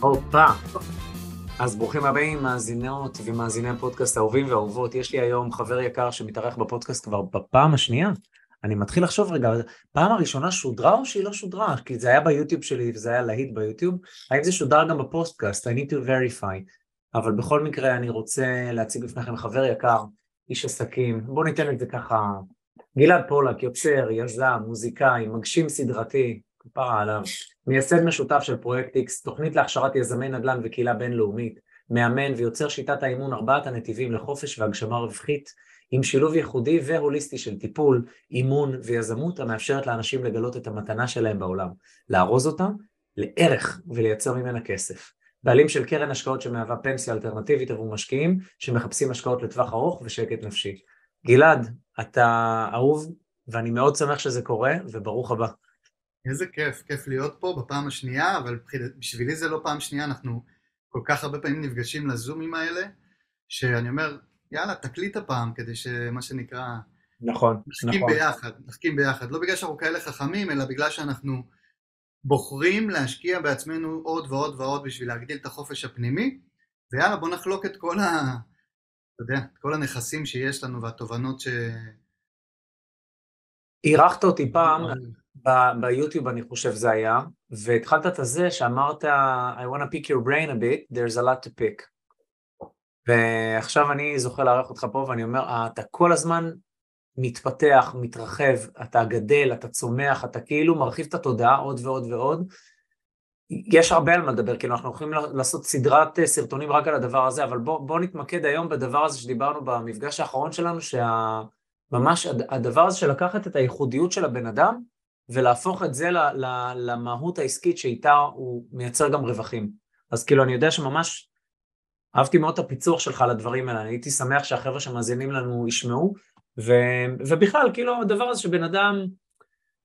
הופה. אז ברוכים הבאים, מאזינות ומאזיני הפודקאסט האהובים והאהובות. יש לי היום חבר יקר שמתארח בפודקאסט כבר בפעם השנייה. אני מתחיל לחשוב רגע, פעם הראשונה שודרה או שהיא לא שודרה? כי זה היה ביוטיוב שלי וזה היה להיט ביוטיוב. האם זה שודר גם בפודקאסט? I need to verify. אבל בכל מקרה אני רוצה להציג בפניכם חבר יקר, איש עסקים. בואו ניתן את זה ככה. גלעד פולק, יוצר, יזם, מוזיקאי, מגשים סדרתי, כפרה עליו, מייסד משותף של פרויקט X, תוכנית להכשרת יזמי נדל"ן וקהילה בינלאומית, מאמן ויוצר שיטת האימון ארבעת הנתיבים לחופש והגשמה רווחית, עם שילוב ייחודי והוליסטי של טיפול, אימון ויזמות המאפשרת לאנשים לגלות את המתנה שלהם בעולם, לארוז אותה לערך ולייצר ממנה כסף. בעלים של קרן השקעות שמהווה פנסיה אלטרנטיבית עבור משקיעים שמחפשים השקעות לטווח ארוך ושקט נפשי. גלעד, אתה אהוב ואני מאוד שמח שזה קורה וברוך הבא. איזה כיף, כיף להיות פה בפעם השנייה, אבל בשבילי זה לא פעם שנייה, אנחנו כל כך הרבה פעמים נפגשים לזומים האלה, שאני אומר, יאללה, תקליט הפעם, כדי שמה שנקרא... נכון, נחכים נכון. ביחד, נחכים ביחד. לא בגלל שאנחנו כאלה חכמים, אלא בגלל שאנחנו בוחרים להשקיע בעצמנו עוד ועוד ועוד בשביל להגדיל את החופש הפנימי, ויאללה, בוא נחלוק את כל ה... אתה יודע, את כל הנכסים שיש לנו והתובנות ש... אירחת אותי פעם ב- ביוטיוב אני חושב זה היה, והתחלת את הזה שאמרת I want to pick your brain a bit, there's a lot to pick. ועכשיו אני זוכה לארח אותך פה ואני אומר, "אה, אתה כל הזמן מתפתח, מתרחב, אתה גדל, אתה צומח, אתה כאילו מרחיב את התודעה עוד ועוד ועוד. יש הרבה על מה לדבר, כאילו אנחנו יכולים לעשות סדרת אה, סרטונים רק על הדבר הזה, אבל בוא, בוא נתמקד היום בדבר הזה שדיברנו במפגש האחרון שלנו, שממש הדבר הזה של לקחת את הייחודיות של הבן אדם ולהפוך את זה למהות העסקית שאיתה הוא מייצר גם רווחים. אז כאילו אני יודע שממש אהבתי מאוד את הפיצוח שלך על הדברים האלה, אני הייתי שמח שהחבר'ה שמאזינים לנו ישמעו, ו, ובכלל כאילו הדבר הזה שבן אדם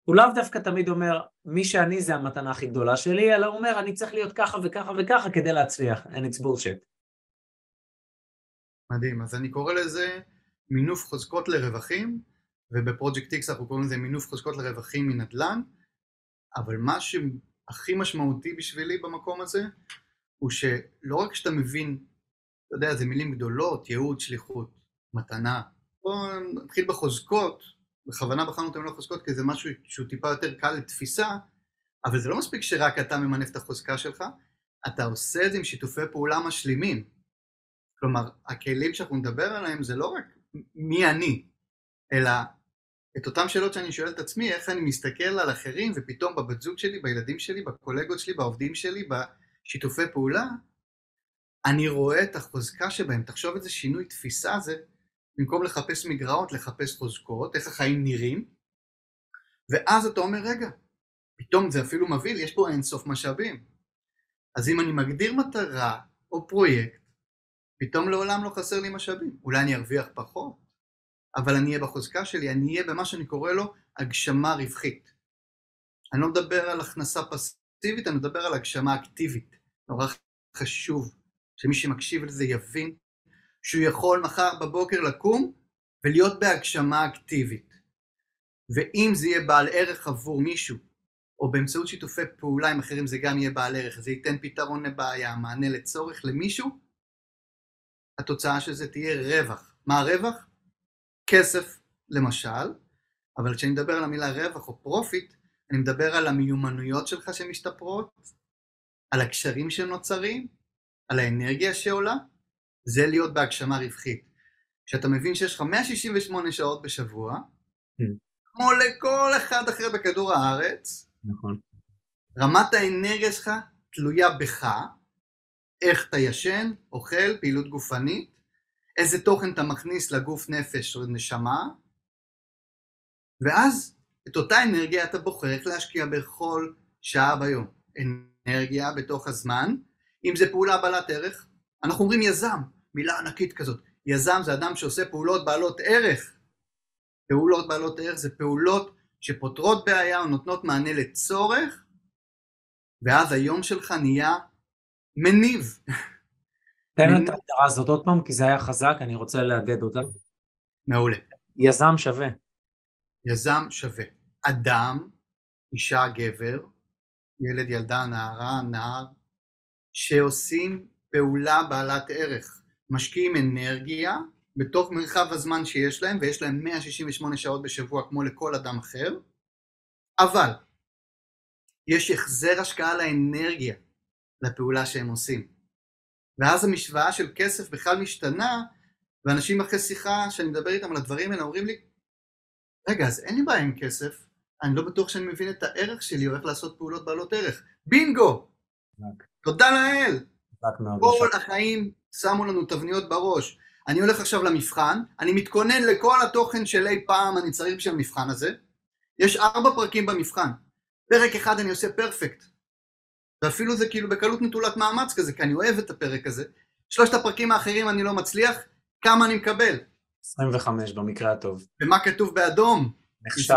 הוא לאו דווקא תמיד אומר מי שאני זה המתנה הכי גדולה שלי, אלא הוא אומר אני צריך להיות ככה וככה וככה כדי להצליח, and it's bullshit. מדהים, אז אני קורא לזה מינוף חוזקות לרווחים, ובפרויקט X אנחנו קוראים לזה מינוף חוזקות לרווחים מנדל"ן, אבל מה שהכי משמעותי בשבילי במקום הזה, הוא שלא רק שאתה מבין, אתה יודע, זה מילים גדולות, ייעוד, שליחות, מתנה, בואו נתחיל בחוזקות, בכוונה בחרנו את המילה חוזקות כי זה משהו שהוא טיפה יותר קל לתפיסה, אבל זה לא מספיק שרק אתה ממנף את החוזקה שלך, אתה עושה את זה עם שיתופי פעולה משלימים. כלומר, הכלים שאנחנו נדבר עליהם זה לא רק מי אני, אלא את אותן שאלות שאני שואל את עצמי, איך אני מסתכל על אחרים ופתאום בבת זוג שלי, בילדים שלי, בקולגות שלי, בעובדים שלי, בשיתופי פעולה, אני רואה את החוזקה שבהם. תחשוב איזה שינוי תפיסה זה, במקום לחפש מגרעות, לחפש חוזקות, איך החיים נראים, ואז אתה אומר, רגע, פתאום זה אפילו מבהיל, יש פה אינסוף משאבים. אז אם אני מגדיר מטרה או פרויקט, פתאום לעולם לא חסר לי משאבים. אולי אני ארוויח פחות, אבל אני אהיה בחוזקה שלי, אני אהיה במה שאני קורא לו הגשמה רווחית. אני לא מדבר על הכנסה פסיבית, אני מדבר על הגשמה אקטיבית. נורא חשוב שמי שמקשיב לזה יבין שהוא יכול מחר בבוקר לקום ולהיות בהגשמה אקטיבית. ואם זה יהיה בעל ערך עבור מישהו, או באמצעות שיתופי פעולה עם אחרים זה גם יהיה בעל ערך, זה ייתן פתרון לבעיה, מענה לצורך למישהו, התוצאה של זה תהיה רווח. מה הרווח? כסף למשל, אבל כשאני מדבר על המילה רווח או profit, אני מדבר על המיומנויות שלך שמשתפרות, על הקשרים שנוצרים, על האנרגיה שעולה, זה להיות בהגשמה רווחית. כשאתה מבין שיש לך 168 שעות בשבוע, Mm. כמו לכל אחד אחר בכדור הארץ, נכון. רמת האנרגיה שלך תלויה בך, איך אתה ישן, אוכל, פעילות גופנית, איזה תוכן אתה מכניס לגוף נפש או נשמה, ואז את אותה אנרגיה אתה בוחר איך להשקיע בכל שעה ביום. אנרגיה בתוך הזמן, אם זה פעולה בעלת ערך, אנחנו אומרים יזם, מילה ענקית כזאת. יזם זה אדם שעושה פעולות בעלות ערך. פעולות בעלות ערך זה פעולות שפותרות בעיה או נותנות מענה לצורך, ואז היום שלך נהיה מניב. תן את ההגדרה הזאת עוד פעם, כי זה היה חזק, אני רוצה להדד אותה. מעולה. יזם שווה. יזם שווה. אדם, אישה, גבר, ילד, ילדה, נערה, נער, שעושים פעולה בעלת ערך. משקיעים אנרגיה בתוך מרחב הזמן שיש להם, ויש להם 168 שעות בשבוע כמו לכל אדם אחר, אבל יש החזר השקעה לאנרגיה לפעולה שהם עושים. ואז המשוואה של כסף בכלל משתנה, ואנשים אחרי שיחה שאני מדבר איתם על הדברים האלה אומרים לי, רגע, אז אין לי בעיה עם כסף, אני לא בטוח שאני מבין את הערך שלי או איך לעשות פעולות בעלות ערך. בינגו! תודה לאל! כל החיים שמו לנו תבניות בראש. אני הולך עכשיו למבחן, אני מתכונן לכל התוכן של אי פעם אני צריך בשביל המבחן הזה. יש ארבע פרקים במבחן. פרק אחד אני עושה פרפקט. ואפילו זה כאילו בקלות נטולת מאמץ כזה, כי אני אוהב את הפרק הזה. שלושת הפרקים האחרים אני לא מצליח, כמה אני מקבל? 25 במקרה הטוב. ומה כתוב באדום? נכשל.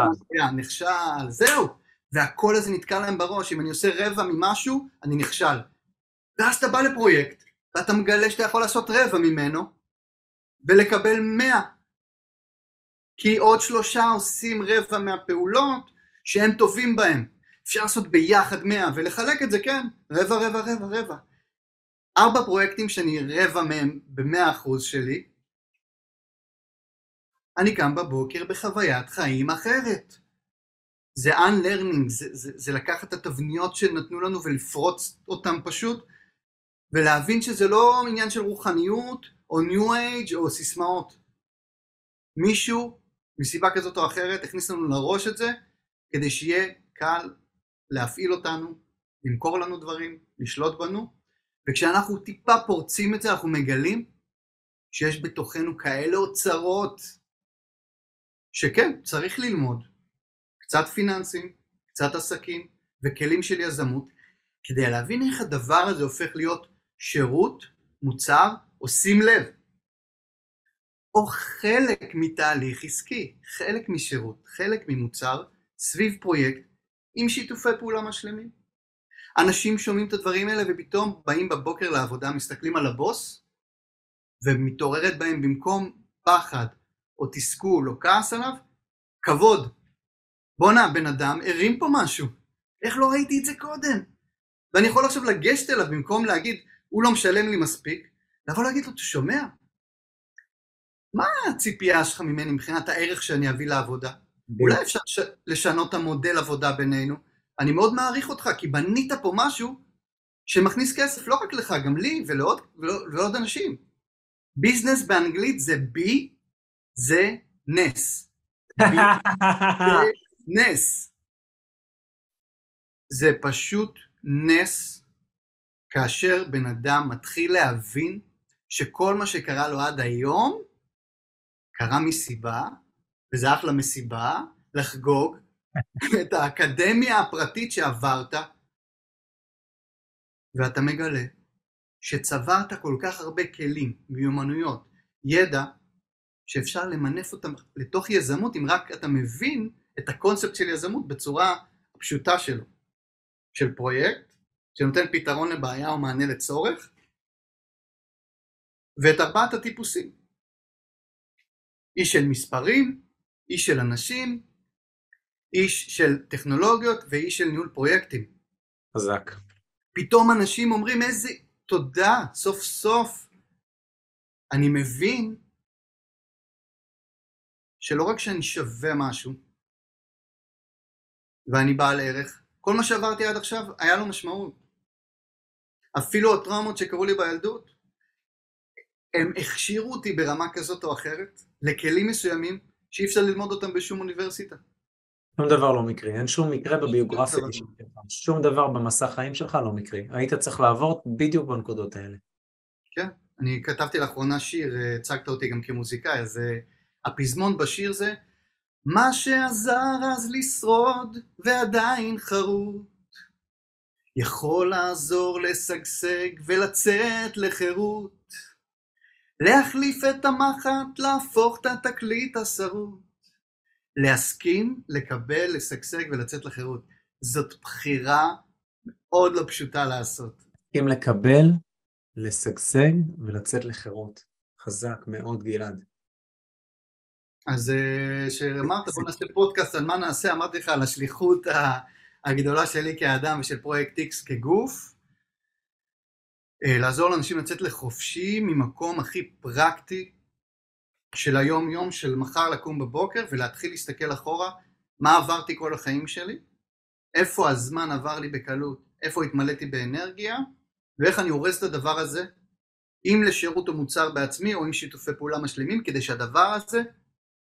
נכשל, זהו. והקול הזה נתקע להם בראש, אם אני עושה רבע ממשהו, אני נכשל. ואז אתה בא לפרויקט, ואתה מגלה שאתה יכול לעשות רבע ממנו, ולקבל מאה. כי עוד שלושה עושים רבע מהפעולות שהם טובים בהם. אפשר לעשות ביחד מאה, ולחלק את זה, כן, רבע, רבע, רבע, רבע. ארבע פרויקטים שאני רבע מהם במאה אחוז שלי, אני קם בבוקר בחוויית חיים אחרת. זה unlearning, זה, זה, זה לקחת את התבניות שנתנו לנו ולפרוץ אותן פשוט, ולהבין שזה לא עניין של רוחניות, או ניו אייג' או סיסמאות. מישהו, מסיבה כזאת או אחרת, הכניס לנו לראש את זה, כדי שיהיה קל להפעיל אותנו, למכור לנו דברים, לשלוט בנו, וכשאנחנו טיפה פורצים את זה, אנחנו מגלים שיש בתוכנו כאלה אוצרות, שכן, צריך ללמוד קצת פיננסים, קצת עסקים וכלים של יזמות, כדי להבין איך הדבר הזה הופך להיות שירות, מוצר או שים לב, או חלק מתהליך עסקי, חלק משירות, חלק ממוצר, סביב פרויקט עם שיתופי פעולה משלמים. אנשים שומעים את הדברים האלה ופתאום באים בבוקר לעבודה, מסתכלים על הבוס, ומתעוררת בהם במקום פחד או תסכול או כעס עליו, כבוד. בואנה, בן אדם הרים פה משהו. איך לא ראיתי את זה קודם? ואני יכול עכשיו לגשת אליו במקום להגיד, הוא לא משלם לי מספיק, לבוא להגיד לו, אתה שומע? מה הציפייה שלך ממני מבחינת הערך שאני אביא לעבודה? אולי אפשר ש... לשנות את המודל עבודה בינינו? אני מאוד מעריך אותך, כי בנית פה משהו שמכניס כסף לא רק לך, גם לי ולעוד, ולעוד, ולעוד אנשים. ביזנס באנגלית זה בי, זה נס. בי זה נס. זה פשוט נס כאשר בן אדם מתחיל להבין שכל מה שקרה לו עד היום קרה מסיבה, וזה אחלה מסיבה, לחגוג את האקדמיה הפרטית שעברת, ואתה מגלה שצברת כל כך הרבה כלים, מיומנויות, ידע, שאפשר למנף אותם לתוך יזמות, אם רק אתה מבין את הקונספט של יזמות בצורה הפשוטה שלו, של פרויקט, שנותן פתרון לבעיה או מענה לצורך, ואת ארבעת הטיפוסים. איש של מספרים, איש של אנשים, איש של טכנולוגיות ואיש של ניהול פרויקטים. חזק. פתאום אנשים אומרים איזה תודה, סוף סוף אני מבין שלא רק שאני שווה משהו ואני בעל ערך, כל מה שעברתי עד עכשיו היה לו משמעות. אפילו הטראומות שקרו לי בילדות, הם הכשירו אותי ברמה כזאת או אחרת לכלים מסוימים שאי אפשר ללמוד אותם בשום אוניברסיטה. שום דבר לא מקרי, אין שום מקרה בביוגרפיה. שלך, שום דבר במסע חיים שלך לא מקרי, היית צריך לעבור בדיוק בנקודות האלה. כן, אני כתבתי לאחרונה שיר, אה, הצגת אותי גם כמוזיקאי, אז אה, הפזמון בשיר זה מה שעזר אז לשרוד ועדיין חרוט יכול לעזור לשגשג ולצאת לחירות להחליף את המחט, להפוך את התקליט השרוט להסכים, לקבל, לשגשג ולצאת לחירות זאת בחירה מאוד לא פשוטה לעשות אם לקבל, לשגשג ולצאת לחירות. חזק מאוד גלעד. אז כשאמרת בוא נעשה פודקאסט על מה נעשה, אמרתי לך על השליחות הגדולה שלי כאדם ושל פרויקט X כגוף, אה, לעזור לאנשים לצאת לחופשי ממקום הכי פרקטי של היום יום, של מחר לקום בבוקר ולהתחיל להסתכל אחורה מה עברתי כל החיים שלי, איפה הזמן עבר לי בקלות, איפה התמלאתי באנרגיה ואיך אני הורס את הדבר הזה, אם לשירות או מוצר בעצמי או עם שיתופי פעולה משלימים כדי שהדבר הזה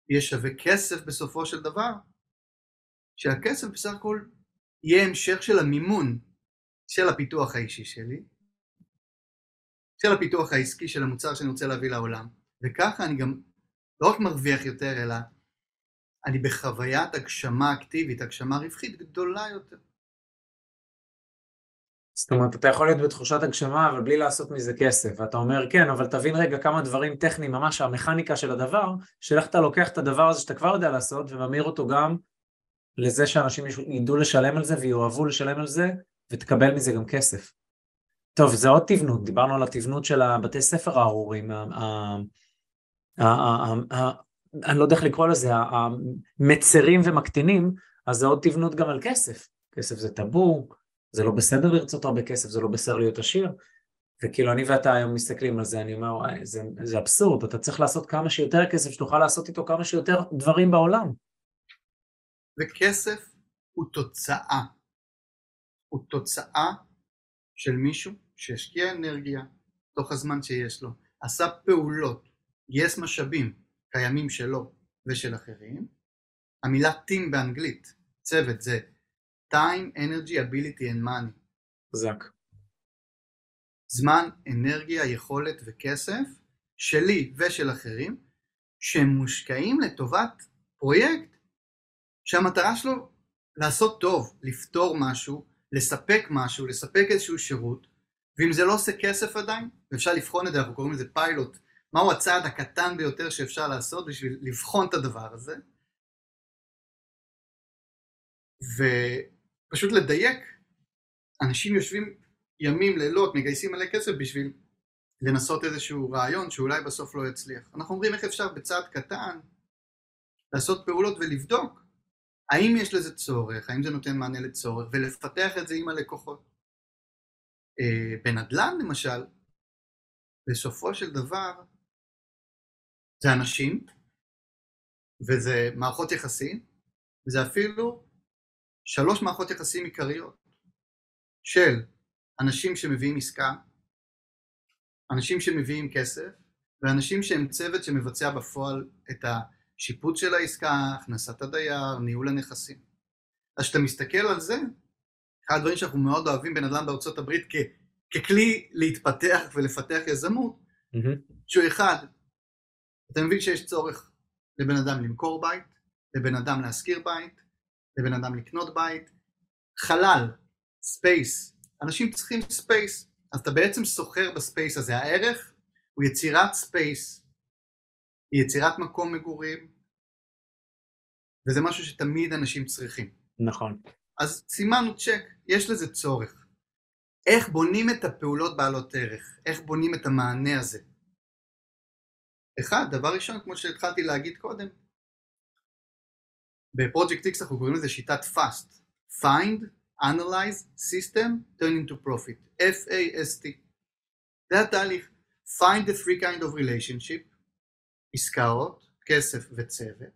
יהיה שווה כסף בסופו של דבר, שהכסף בסך הכל יהיה המשך של המימון של הפיתוח האישי שלי, של הפיתוח העסקי של המוצר שאני רוצה להביא לעולם, וככה אני גם לא רק מרוויח יותר, אלא אני בחוויית הגשמה אקטיבית, הגשמה רווחית גדולה יותר. זאת אומרת, אתה יכול להיות בתחושת הגשמה, אבל בלי לעשות מזה כסף. ואתה אומר, כן, אבל תבין רגע כמה דברים טכניים, ממש המכניקה של הדבר, של איך אתה לוקח את הדבר הזה שאתה כבר יודע לעשות, וממיר אותו גם לזה שאנשים ידעו לשלם על זה ויאהבו לשלם על זה, ותקבל מזה גם כסף. טוב, זה עוד תבנות, דיברנו על התבנות של הבתי ספר הארורים, אני לא יודע איך לקרוא לזה, המצרים ומקטינים, אז זה עוד תבנות גם על כסף. כסף זה טאבו, זה לא בסדר לרצות הרבה כסף, זה לא בסדר להיות עשיר. וכאילו אני ואתה היום מסתכלים על זה, אני אומר, "וואי, זה, זה אבסורד, אתה צריך לעשות כמה שיותר כסף, שתוכל לעשות איתו כמה שיותר דברים בעולם. וכסף הוא תוצאה. הוא תוצאה של מישהו שהשקיע אנרגיה תוך הזמן שיש לו, עשה פעולות, גייס משאבים קיימים שלו ושל אחרים. המילה team באנגלית, צוות זה time, energy, ability and money. חזק. זמן, אנרגיה, יכולת וכסף שלי ושל אחרים שהם מושקעים לטובת פרויקט שהמטרה שלו לעשות טוב, לפתור משהו, לספק משהו, לספק איזשהו שירות ואם זה לא עושה כסף עדיין, ואפשר לבחון את זה, אנחנו קוראים לזה פיילוט, מהו הצעד הקטן ביותר שאפשר לעשות בשביל לבחון את הדבר הזה ופשוט לדייק, אנשים יושבים ימים, לילות, מגייסים מלא כסף בשביל לנסות איזשהו רעיון שאולי בסוף לא יצליח. אנחנו אומרים איך אפשר בצעד קטן לעשות פעולות ולבדוק האם יש לזה צורך, האם זה נותן מענה לצורך, ולפתח את זה עם הלקוחות. אה, בנדל"ן למשל, בסופו של דבר זה אנשים וזה מערכות יחסים, וזה אפילו שלוש מערכות יחסים עיקריות של אנשים שמביאים עסקה, אנשים שמביאים כסף, ואנשים שהם צוות שמבצע בפועל את השיפוט של העסקה, הכנסת הדייר, ניהול הנכסים. אז כשאתה מסתכל על זה, אחד הדברים שאנחנו מאוד אוהבים בנדל"ן בארצות הברית כ- ככלי להתפתח ולפתח יזמות, Mm-hmm. שהוא אחד, אתה מבין שיש צורך לבן אדם למכור בית, לבן אדם להשכיר בית, לבן אדם לקנות בית, חלל, space, אנשים צריכים space, אז אתה בעצם סוחר ב space הזה, הערך הוא יצירת space, היא יצירת מקום מגורים, וזה משהו שתמיד אנשים צריכים. נכון. אז סימנו צ'ק, יש לזה צורך. איך בונים את הפעולות בעלות ערך? איך בונים את המענה הזה? אחד, דבר ראשון, כמו שהתחלתי להגיד קודם, בפרויקט X אנחנו קוראים לזה שיטת FAST, Find, Analyze, System, Turn into Profit, F-A-S-T. זה התהליך. Find the three kind of relationship, עסקאות, כסף וצוות.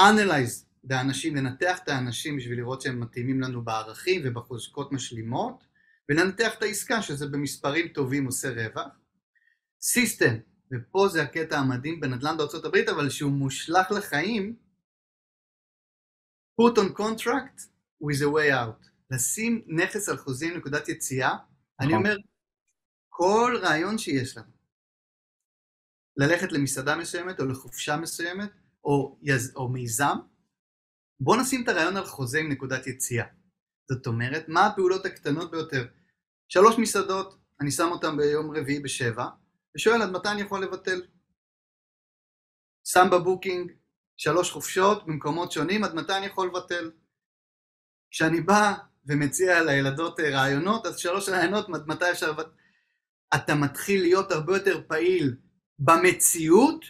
Analyze את האנשים, לנתח את האנשים בשביל לראות שהם מתאימים לנו בערכים ובחוזקות משלימות, ולנתח את העסקה שזה במספרים טובים עושה רווח. System, ופה זה הקטע המדהים בנדל"ן בארצות הברית, אבל שהוא מושלך לחיים, put on contract with a way out. לשים נכס על חוזה עם נקודת יציאה, אני נכון. אומר, כל רעיון שיש לנו, ללכת למסעדה מסוימת או לחופשה מסוימת או, יז, או מיזם, בוא נשים את הרעיון על חוזה עם נקודת יציאה. זאת אומרת, מה הפעולות הקטנות ביותר? שלוש מסעדות, אני שם אותן ביום רביעי בשבע, ושואל עד מתי אני יכול לבטל. שם בבוקינג שלוש חופשות במקומות שונים, עד מתי אני יכול לבטל. כשאני בא ומציע לילדות אה, רעיונות, אז שלוש רעיונות, עד מתי אפשר לבטל. אתה מתחיל להיות הרבה יותר פעיל במציאות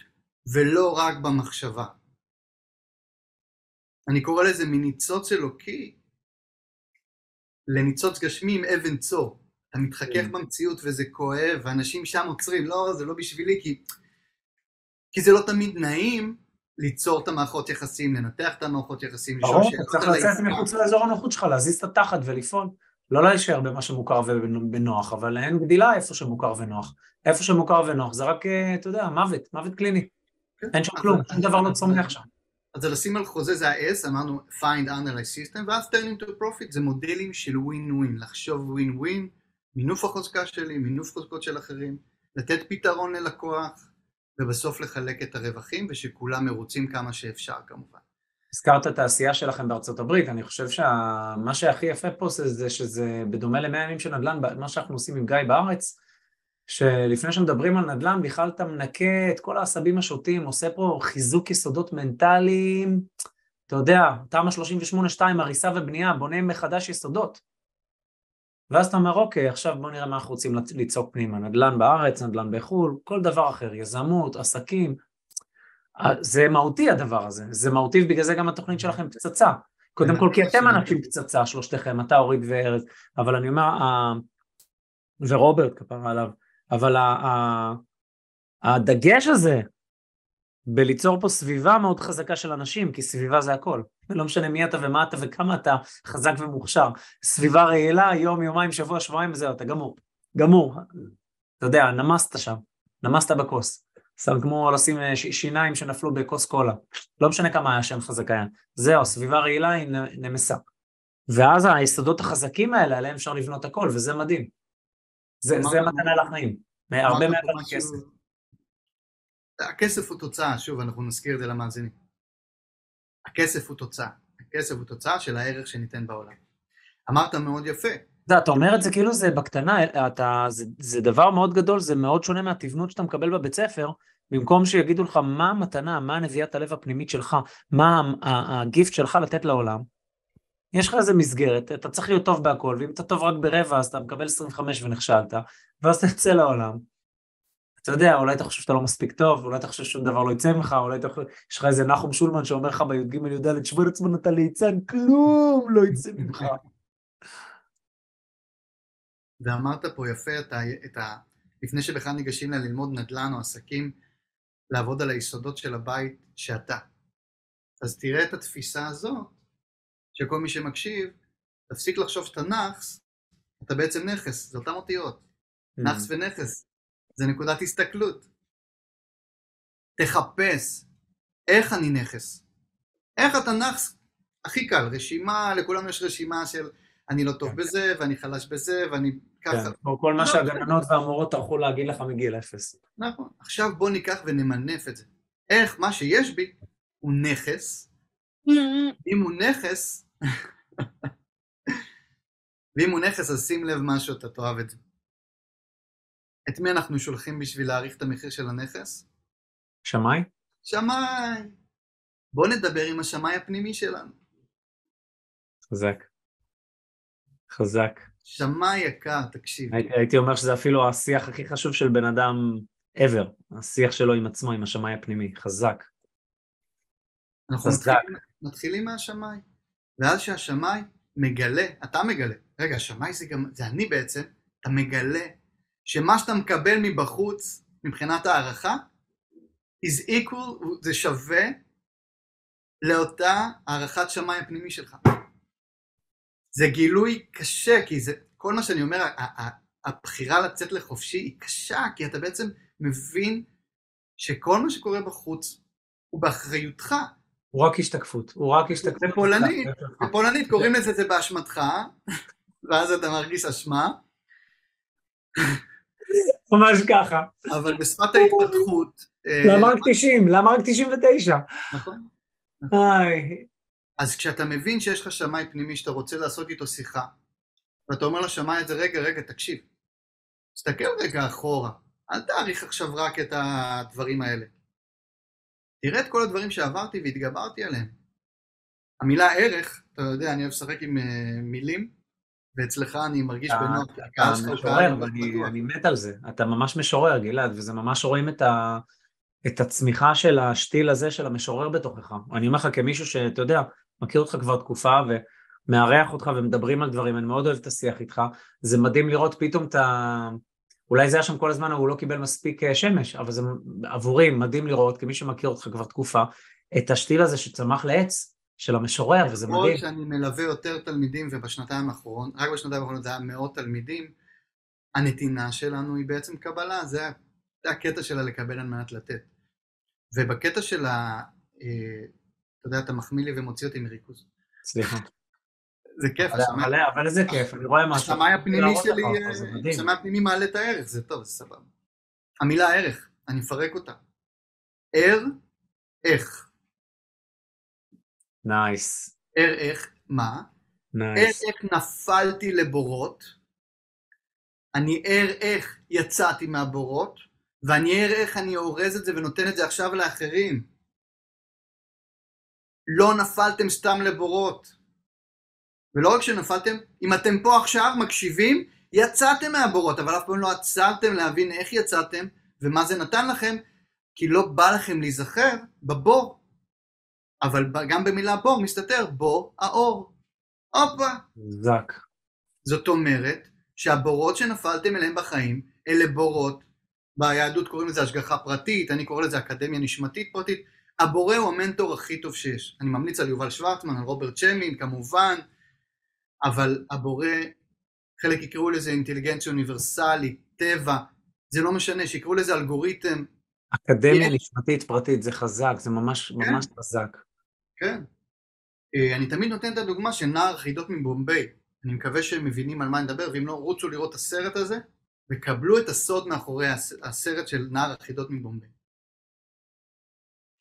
ולא רק במחשבה. אני קורא לזה מניצוץ אלוקי לניצוץ גשמי עם אבן צור. אתה מתחכך כן. במציאות וזה כואב, ואנשים שם עוצרים, לא, זה לא בשבילי, כי, כי זה לא תמיד נעים ליצור את המערכות יחסים, לנתח את המערכות יחסים, ברור, אתה צריך לצאת. מחוץ לאזור הנוחות שלך, להזיז את התחת ולפעול. לא להישאר במה שמוכר ונוח, אבל אין גדילה איפה שמוכר ונוח. איפה שמוכר ונוח זה רק, אה, אתה יודע, מוות, מוות קליני. כן. אין שם כלום, שום דבר לא צומח שם. אז זה לשים על חוזה זה ה-S, אמרנו find analyze system, ואז turn into profit, זה מודלים של win-win, לחשוב win-win, מינוף החוזקה שלי, מינוף חוזקות של אחרים, לתת פתרון ללקוח, ובסוף לחלק את הרווחים, ושכולם מרוצים כמה שאפשר כמובן. הזכרת את העשייה שלכם בארצות הברית, אני חושב שמה שהכי יפה פה זה, זה שזה בדומה למאה ימים של נדל"ן, מה שאנחנו עושים עם גיא בארץ, שלפני שמדברים על נדל"ן בכלל אתה מנקה את כל העשבים השוטים, עושה פה חיזוק יסודות מנטליים, אתה יודע, תמ"א 38-2, הריסה ובנייה, בונה מחדש יסודות. ואז אתה אומר, אוקיי, עכשיו בוא נראה מה אנחנו רוצים ליצוק פנימה, נדל"ן בארץ, נדל"ן בחו"ל, כל דבר אחר, יזמות, עסקים, זה מהותי הדבר הזה, זה מהותי ובגלל זה גם התוכנית שלכם פצצה. קודם כל כי אתם אנשים פצצה, שלושתכם, אתה, אורית וארז, אבל אני אומר, ורוברט כפרה עליו, אבל הדגש הזה בליצור פה סביבה מאוד חזקה של אנשים, כי סביבה זה הכל. לא משנה מי אתה ומה אתה וכמה אתה חזק ומוכשר. סביבה רעילה, יום, יומיים, שבוע, שבועיים וזהו, אתה גמור. גמור. אתה יודע, נמסת שם, נמסת בכוס. שם כמו לשים אה, שיניים שנפלו בכוס קולה. לא משנה כמה השן חזק היה. זהו, סביבה רעילה היא נמסה. ואז היסודות החזקים האלה, עליהם אפשר לבנות הכל, וזה מדהים. זה, זה מתנה לחיים. הרבה מעבר לכסף. הכסף הוא תוצאה, שוב, אנחנו נזכיר את זה למאזינים. הכסף הוא תוצאה. הכסף הוא תוצאה של הערך שניתן בעולם. אמרת מאוד יפה, יודע, אתה אומר את זה כאילו זה בקטנה, אתה, זה, זה דבר מאוד גדול, זה מאוד שונה מהתבנות שאתה מקבל בבית ספר, במקום שיגידו לך מה המתנה, מה נביאת הלב הפנימית שלך, מה הגיפט שלך לתת לעולם. יש לך איזה מסגרת, אתה צריך להיות טוב בהכל, ואם אתה טוב רק ברבע אז אתה מקבל 25 ונכשלת, ואז אתה יוצא לעולם. אתה יודע, אולי אתה חושב שאתה לא מספיק טוב, אולי אתה חושב ששום דבר לא יצא ממך, אולי אתה חושב, יש לך איזה נחום שולמן שאומר לך בי"ג י"ד, שבור עצמו אתה ליצן, כלום לא יצא ממך. ואמרת פה יפה את ה, את ה... לפני שבכלל ניגשים ללמוד נדל"ן או עסקים, לעבוד על היסודות של הבית שאתה. אז תראה את התפיסה הזאת, שכל מי שמקשיב, תפסיק לחשוב שאתה נאחס, אתה בעצם נכס, זה אותן אותיות. נאחס ונכס, זה נקודת הסתכלות. תחפש איך אני נכס. איך אתה נאחס? הכי קל, רשימה, לכולנו יש רשימה של אני לא טוב כן. בזה, ואני חלש בזה, ואני ככה. כן, כמו כל מה לא. שהגננות והמורות טרחו להגיד לך מגיל אפס. נכון. עכשיו בוא ניקח ונמנף את זה. איך מה שיש בי הוא נכס, אם הוא נכס, ואם הוא נכס אז שים לב משהו, אתה תאהב את זה. את מי אנחנו שולחים בשביל להעריך את המחיר של הנכס? שמאי? שמאי. בוא נדבר עם השמאי הפנימי שלנו. חזק. חזק. שמאי יקר, תקשיב. הייתי, הייתי אומר שזה אפילו השיח הכי חשוב של בן אדם ever, השיח שלו עם עצמו, עם השמאי הפנימי, חזק. אנחנו חזק. מתחילים, מתחילים מהשמאי. ואז שהשמאי מגלה, אתה מגלה, רגע, השמאי זה גם, זה אני בעצם, אתה מגלה שמה שאתה מקבל מבחוץ, מבחינת הערכה, is equal, זה שווה לאותה הערכת שמאי הפנימי שלך. זה גילוי קשה, כי זה, כל מה שאני אומר, הבחירה לצאת לחופשי היא קשה, כי אתה בעצם מבין שכל מה שקורה בחוץ הוא באחריותך. הוא רק השתקפות, הוא רק השתקפות. בפולנית, בפולנית קוראים לזה זה באשמתך, ואז אתה מרגיש אשמה. ממש ככה. אבל בשפת ההתפתחות... למה רק 90? למה רק 99? נכון. אז כשאתה מבין שיש לך שמאי פנימי שאתה רוצה לעשות איתו שיחה, ואתה אומר לשמאי את זה, רגע, רגע, תקשיב, תסתכל רגע אחורה, אל תעריך עכשיו רק את הדברים האלה. תראה את כל הדברים שעברתי והתגברתי עליהם. המילה ערך, אתה יודע, אני אוהב לשחק עם uh, מילים, ואצלך אני מרגיש בנוח. אתה משורר, ואני מת על זה. אתה ממש משורר, גלעד, וזה ממש רואים את, ה, את הצמיחה של השתיל הזה של המשורר בתוכך. אני אומר לך כמישהו שאתה יודע, מכיר אותך כבר תקופה, ומארח אותך ומדברים על דברים, אני מאוד אוהב את השיח איתך. זה מדהים לראות פתאום את ה... אולי זה היה שם כל הזמן, הוא לא קיבל מספיק אה, שמש, אבל זה עבורי מדהים לראות, כמי שמכיר אותך כבר תקופה, את השתיל הזה שצמח לעץ של המשורר, וזה מדהים. כמו שאני מלווה יותר תלמידים, ובשנתיים האחרונות, רק בשנתיים האחרונות זה היה מאות תלמידים, הנתינה שלנו היא בעצם קבלה, זה, זה הקטע שלה לקבל על מנת לתת. ובקטע של ה... אה, אתה יודע, אתה מחמיא לי ומוציא אותי מריכוז. סליחה. זה כיף. אבל איזה כיף, אני רואה משהו. השמאי הפנימי שלי, השמאי הפנימי מעלה את הערך, זה טוב, זה סבבה. המילה ערך, אני מפרק אותה. ער, איך. nice. ער איך, מה? nice. ער איך נפלתי לבורות, אני ער איך יצאתי מהבורות, ואני ער איך אני אורז את זה ונותן את זה עכשיו לאחרים. לא נפלתם סתם לבורות. ולא רק שנפלתם, אם אתם פה עכשיו מקשיבים, יצאתם מהבורות, אבל אף פעם לא עצרתם להבין איך יצאתם ומה זה נתן לכם, כי לא בא לכם להיזכר בבור. אבל גם במילה בור מסתתר בור האור. הופה. זק. זאת אומרת שהבורות שנפלתם אליהם בחיים, אלה בורות, ביהדות קוראים לזה השגחה פרטית, אני קורא לזה אקדמיה נשמתית פרטית, הבורא הוא המנטור הכי טוב שיש. אני ממליץ על יובל שוורטמן, על רוברט צ'מין, כמובן, אבל הבורא, חלק יקראו לזה אינטליגנציה אוניברסלית, טבע, זה לא משנה, שיקראו לזה אלגוריתם. אקדמיה נשמתית פרטית, זה חזק, זה ממש כן. ממש חזק. כן. אה, אני תמיד נותן את הדוגמה של נער חידות מבומביי. אני מקווה שהם מבינים על מה אני מדבר, ואם לא, רוצו לראות את הסרט הזה, וקבלו את הסוד מאחורי הסרט של נער החידות מבומביי.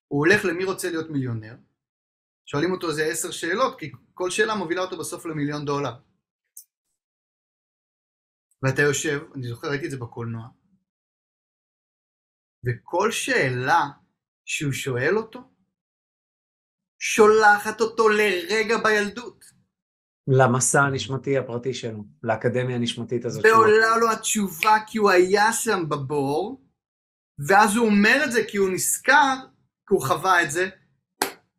הוא הולך למי רוצה להיות מיליונר, שואלים אותו איזה עשר שאלות, כי כל שאלה מובילה אותו בסוף למיליון דולר. ואתה יושב, אני זוכר, ראיתי את זה בקולנוע, וכל שאלה שהוא שואל אותו, שולחת אותו לרגע בילדות. למסע הנשמתי הפרטי שלו, לאקדמיה הנשמתית הזאת. ועולה לו התשובה כי הוא היה שם בבור, ואז הוא אומר את זה כי הוא נזכר, כי הוא חווה את זה,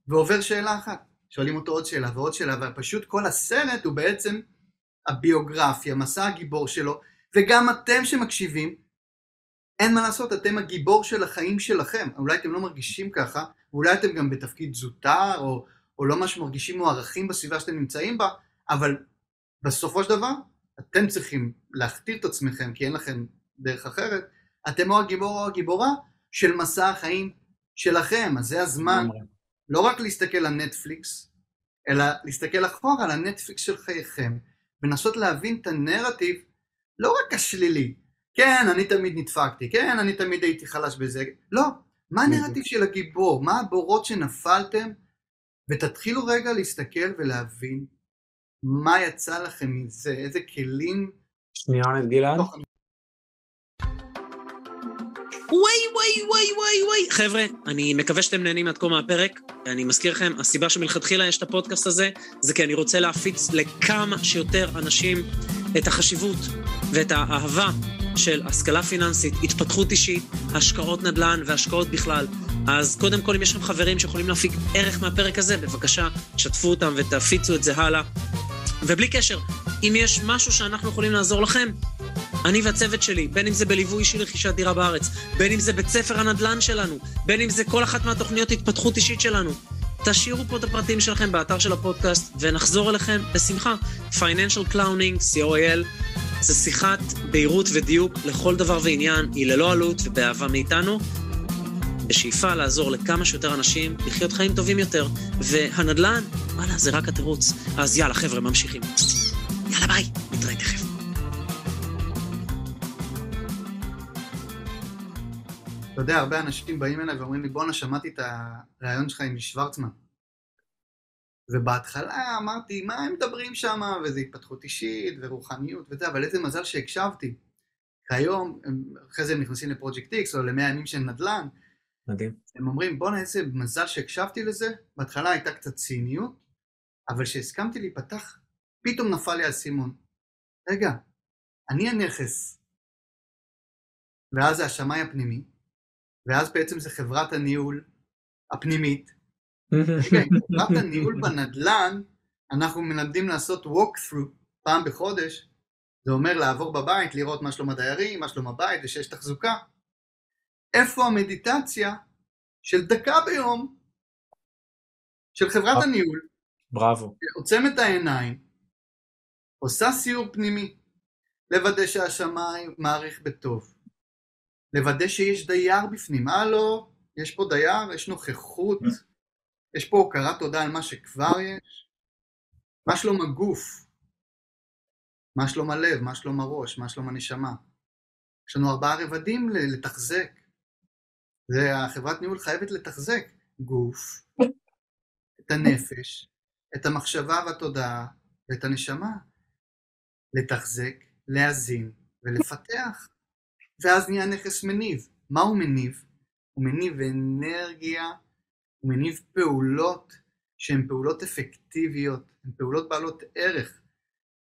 ועובר שאלה אחת. שואלים אותו עוד שאלה ועוד שאלה, ופשוט כל הסרט הוא בעצם הביוגרפיה, מסע הגיבור שלו, וגם אתם שמקשיבים, אין מה לעשות, אתם הגיבור של החיים שלכם. אולי אתם לא מרגישים ככה, ואולי אתם גם בתפקיד זוטר, או, או לא ממש מרגישים מוערכים בסביבה שאתם נמצאים בה, אבל בסופו של דבר, אתם צריכים להכתיר את עצמכם, כי אין לכם דרך אחרת. אתם או הגיבור או הגיבורה של מסע החיים שלכם, אז זה הזמן. לא רק להסתכל על נטפליקס, אלא להסתכל אחורה על הנטפליקס של חייכם, ולנסות להבין את הנרטיב, לא רק השלילי, כן, אני תמיד נדפקתי, כן, אני תמיד הייתי חלש בזה, לא, מה הנרטיב של הגיבור, מה הבורות שנפלתם, ותתחילו רגע להסתכל ולהבין מה יצא לכם מזה, איזה כלים... שנייה, גלעד. וואי וואי וואי וואי וואי. חבר'ה, אני מקווה שאתם נהנים עד כה מהפרק. אני מזכיר לכם, הסיבה שמלכתחילה יש את הפודקאסט הזה, זה כי אני רוצה להפיץ לכמה שיותר אנשים את החשיבות ואת האהבה של השכלה פיננסית, התפתחות אישית, השקעות נדל"ן והשקעות בכלל. אז קודם כל, אם יש לכם חברים שיכולים להפיק ערך מהפרק הזה, בבקשה, שתפו אותם ותפיצו את זה הלאה. ובלי קשר, אם יש משהו שאנחנו יכולים לעזור לכם, אני והצוות שלי, בין אם זה בליווי אישי לרכישת דירה בארץ, בין אם זה בית ספר הנדל"ן שלנו, בין אם זה כל אחת מהתוכניות התפתחות אישית שלנו. תשאירו פה את הפרטים שלכם באתר של הפודקאסט, ונחזור אליכם בשמחה. Financial Clowning, co.il, זה שיחת בהירות ודיוק לכל דבר ועניין, היא ללא עלות ובאהבה מאיתנו. בשאיפה לעזור לכמה שיותר אנשים לחיות חיים טובים יותר. והנדל"ן, וואלה, זה רק התירוץ. אז יאללה, חבר'ה, ממשיכים. יאללה, ביי, נתראה תכף. אתה יודע, הרבה אנשים באים אליי ואומרים לי, בואנה, שמעתי את הריאיון שלך עם שוורצמן. ובהתחלה אמרתי, מה הם מדברים שם, וזה התפתחות אישית ורוחניות וזה, אבל איזה מזל שהקשבתי. היום, אחרי זה הם נכנסים לפרויקט X או למאה ימים של נדל"ן, מדהים. הם אומרים, בואנה, איזה מזל שהקשבתי לזה. בהתחלה הייתה קצת ציניות, אבל כשהסכמתי להיפתח, פתאום נפל לי האסימון. רגע, אני הנכס. ואז זה השמאי הפנימי, ואז בעצם זה חברת הניהול הפנימית. רגע, חברת הניהול בנדל"ן, אנחנו מלמדים לעשות walk-through פעם בחודש, זה אומר לעבור בבית, לראות מה שלום הדיירים, מה שלום הבית, ושיש תחזוקה. איפה המדיטציה של דקה ביום של חברת הניהול, בראבו. עוצמת העיניים, עושה סיור פנימי, לוודא שהשמיים מעריך בטוב, לוודא שיש דייר בפנים, הלו, יש פה דייר, יש נוכחות, יש פה הוקרת תודה על מה שכבר יש, מה שלום הגוף, מה שלום הלב, מה שלום הראש, מה שלום הנשמה. יש לנו ארבעה רבדים לתחזק. זה החברת ניהול חייבת לתחזק גוף, את הנפש, את המחשבה והתודעה ואת הנשמה. לתחזק, להזין ולפתח. ואז נהיה נכס מניב. מה הוא מניב? הוא מניב אנרגיה, הוא מניב פעולות שהן פעולות אפקטיביות, הן פעולות בעלות ערך,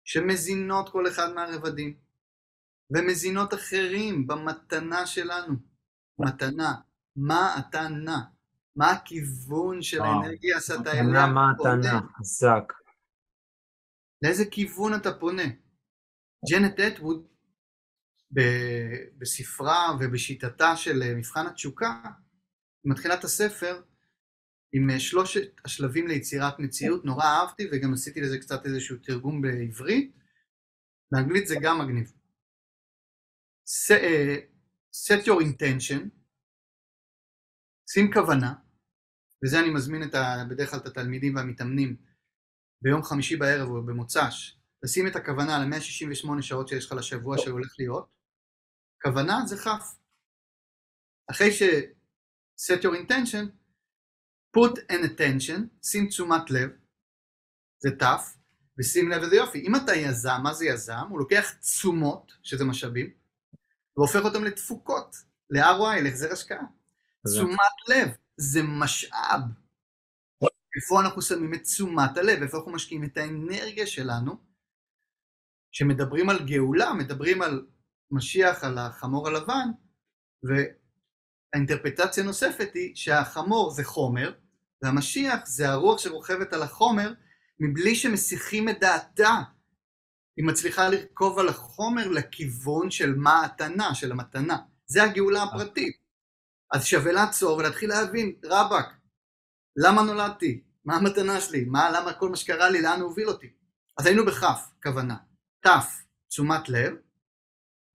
שמזינות כל אחד מהרבדים, ומזינות אחרים במתנה שלנו. מתנה, מה אתה נע? מה הכיוון של האנרגיה שאתה אליה מה אתה נע, חזק. לאיזה כיוון אתה פונה? ג'נט אטווד בספרה ובשיטתה של אה, מבחן התשוקה, מתחילה את הספר עם אה, שלושת השלבים ליצירת מציאות, נורא אהבתי וגם עשיתי לזה קצת איזשהו תרגום בעברית, באנגלית זה גם מגניב. אה, set your intention, שים כוונה, וזה אני מזמין את ה, בדרך כלל את התלמידים והמתאמנים ביום חמישי בערב או במוצ"ש, לשים את הכוונה על 168 שעות שיש לך לשבוע שהולך להיות, כוונה זה כף. אחרי ש- set your intention, put an attention, שים תשומת לב, זה תף, ושים לב איזה יופי. אם אתה יזם, מה זה יזם? הוא לוקח תשומות, שזה משאבים, והופך אותם לתפוקות, ל-ROI, להחזר השקעה. תשומת לב, זה משאב. איפה אנחנו שמים את תשומת הלב, איפה אנחנו משקיעים את האנרגיה שלנו, שמדברים על גאולה, מדברים על משיח, על החמור הלבן, והאינטרפטציה נוספת היא שהחמור זה חומר, והמשיח זה הרוח שרוכבת על החומר, מבלי שמסיחים את דעתה. היא מצליחה לרכוב על החומר לכיוון של מה התנה, של המתנה. זה הגאולה הפרטית. אז שווה לעצור ולהתחיל להבין, רבאק, למה נולדתי? מה המתנה שלי? מה, למה כל מה שקרה לי, לאן הוא הוביל אותי? אז היינו בכף, כוונה. תף, תשומת לב,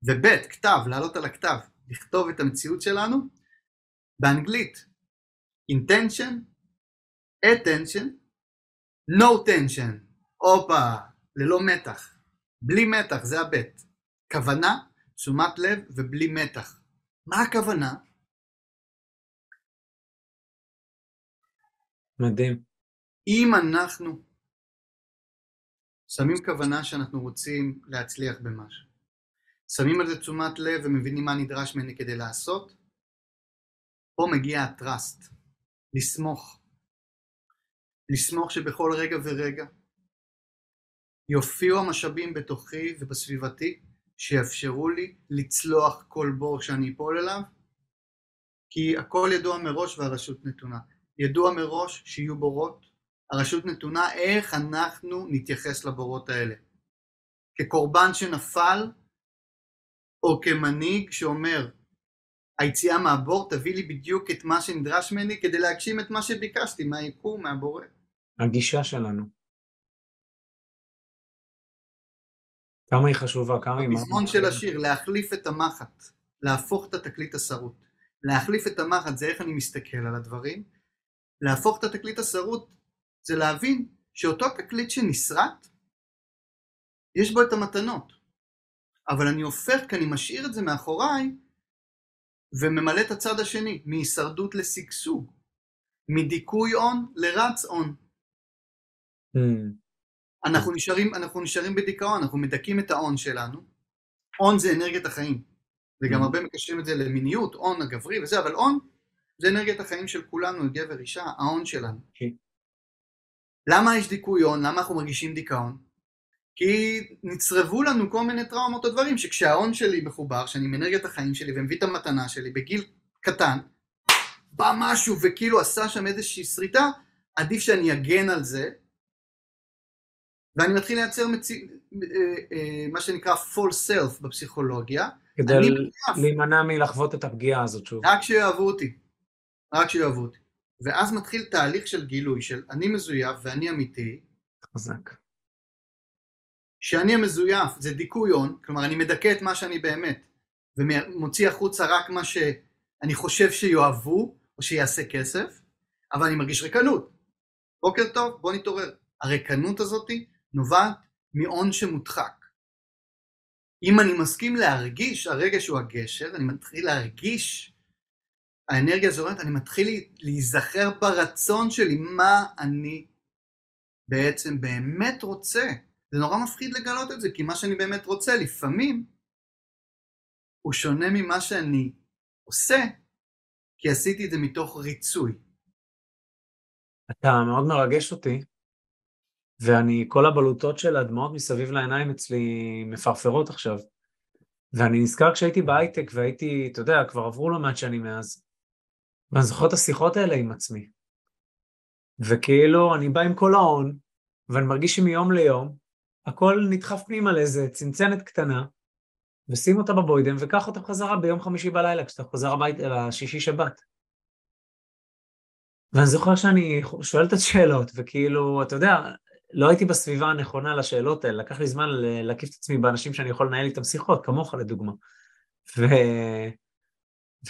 וב', כתב, לעלות על הכתב, לכתוב את המציאות שלנו. באנגלית, intention, attention, no tension, הופה, ללא מתח, בלי מתח, זה הבית. כוונה, תשומת לב ובלי מתח. מה הכוונה? מדהים. אם אנחנו שמים כוונה שאנחנו רוצים להצליח במשהו, שמים על זה תשומת לב ומבינים מה נדרש ממני כדי לעשות, פה מגיע הטראסט, לסמוך. לסמוך שבכל רגע ורגע יופיעו המשאבים בתוכי ובסביבתי שיאפשרו לי לצלוח כל בור שאני אפול אליו, כי הכל ידוע מראש והרשות נתונה. ידוע מראש שיהיו בורות, הרשות נתונה איך אנחנו נתייחס לבורות האלה. כקורבן שנפל, או כמנהיג שאומר, היציאה מהבור תביא לי בדיוק את מה שנדרש ממני כדי להגשים את מה שביקשתי מהיקום, מהבורא. הגישה שלנו. כמה היא חשובה, כמה היא... הפזמון של השיר, להחליף את המחט, להפוך את התקליט השרוט. להחליף את המחט זה איך אני מסתכל על הדברים. להפוך את התקליט השרוט זה להבין שאותו תקליט שנסרט, יש בו את המתנות. אבל אני הופך, כי אני משאיר את זה מאחוריי, וממלא את הצד השני, מהישרדות לשגשוג, מדיכוי הון לרץ הון. Mm. אנחנו נשארים, אנחנו נשארים בדיכאון, אנחנו מדכאים את ההון שלנו. הון זה אנרגיית החיים. וגם Mm. הרבה מקשרים את זה למיניות, הון הגברי וזה, אבל הון זה אנרגיית החיים של כולנו, גבר, אישה, ההון שלנו. כן. למה יש דיכוי הון? למה אנחנו מרגישים דיכאון? כי נצרבו לנו כל מיני טראומות או דברים שכשההון שלי מחובר, שאני עם אנרגיית החיים שלי ומביא את המתנה שלי בגיל קטן, בא משהו וכאילו עשה שם איזושהי שריטה, עדיף שאני אגן על זה, ואני מתחיל לייצר מציא... אה, אה, מה שנקרא full self בפסיכולוגיה, כדי ל-. להימנע מלחוות את הפגיעה הזאת שוב. רק שיאהבו אותי, רק שיאהבו אותי. ואז מתחיל תהליך של גילוי של אני מזויף ואני אמיתי, חזק. שאני המזויף זה דיכוי הון, כלומר אני מדכא את מה שאני באמת, ומוציא החוצה רק מה שאני חושב שיאהבו או שיעשה כסף, אבל אני מרגיש ריקנות. בוקר טוב, בוא נתעורר. הריקנות הזאת נובעת מהון שמודחק. אם אני מסכים להרגיש, הרגש הוא הגשר, אני מתחיל להרגיש, האנרגיה זורמת, אני מתחיל להיזכר ברצון שלי, מה אני בעצם באמת רוצה. זה נורא מפחיד לגלות את זה, כי מה שאני באמת רוצה לפעמים הוא שונה ממה שאני עושה, כי עשיתי את זה מתוך ריצוי. אתה מאוד מרגש אותי, ואני, כל הבלוטות של הדמעות מסביב לעיניים אצלי מפרפרות עכשיו. ואני נזכר כשהייתי בהייטק והייתי, אתה יודע, כבר עברו לא מעט שנים מאז, ואני זוכר את השיחות האלה עם עצמי. וכאילו, אני בא עם כל ההון, ואני מרגיש שמיום ליום, הכל נדחף פנימה לאיזה צנצנת קטנה, ושים אותה בבוידם, וקח אותה חזרה ביום חמישי בלילה, כשאתה חוזר הביתה לשישי שבת. ואני זוכר שאני שואל את השאלות, וכאילו, אתה יודע, לא הייתי בסביבה הנכונה לשאלות האלה, לקח לי זמן להקיף את עצמי באנשים שאני יכול לנהל איתם שיחות, כמוך לדוגמה. ו...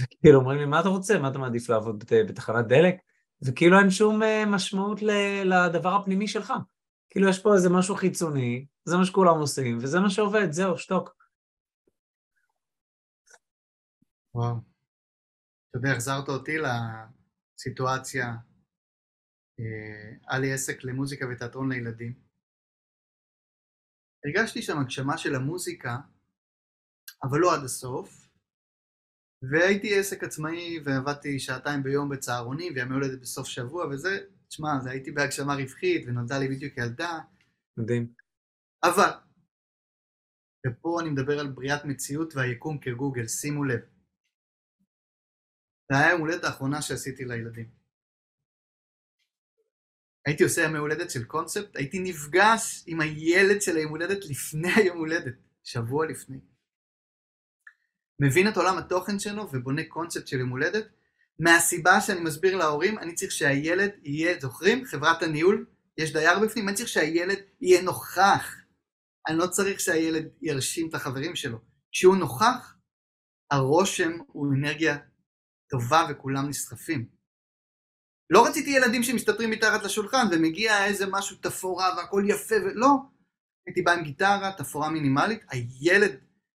וכאילו אומרים לי, מה אתה רוצה? מה אתה מעדיף לעבוד בת... בתחנת דלק? וכאילו אין שום אה, משמעות ל... לדבר הפנימי שלך. כאילו יש פה איזה משהו חיצוני, זה מה שכולם עושים, וזה מה שעובד, זהו, שתוק. וואו. אתה יודע, החזרת אותי לסיטואציה, היה לי עסק למוזיקה ותיאטרון לילדים. הרגשתי שם הגשמה של המוזיקה, אבל לא עד הסוף, והייתי עסק עצמאי ועבדתי שעתיים ביום בצהרונים וימי הולדת בסוף שבוע וזה, תשמע, זה הייתי בהגשמה רווחית ונולדה לי בדיוק ילדה, מדהים. אבל, ופה אני מדבר על בריאת מציאות והיקום כגוגל, שימו לב. זה היה יום הולדת האחרונה שעשיתי לילדים. הייתי עושה ימי הולדת של קונספט, הייתי נפגש עם הילד של היום הולדת לפני היום הולדת, שבוע לפני. מבין את עולם התוכן שלו ובונה קונספט של יום הולדת, מהסיבה שאני מסביר להורים, אני צריך שהילד יהיה, זוכרים? חברת הניהול, יש דייר בפנים, אני צריך שהילד יהיה נוכח. אני לא צריך שהילד ירשים את החברים שלו. כשהוא נוכח, הרושם הוא אנרגיה טובה וכולם נסחפים. לא רציתי ילדים שמסתתרים מתחת לשולחן ומגיע איזה משהו תפאורה והכל יפה ולא. הייתי בא עם גיטרה, תפאורה מינימלית, הילד,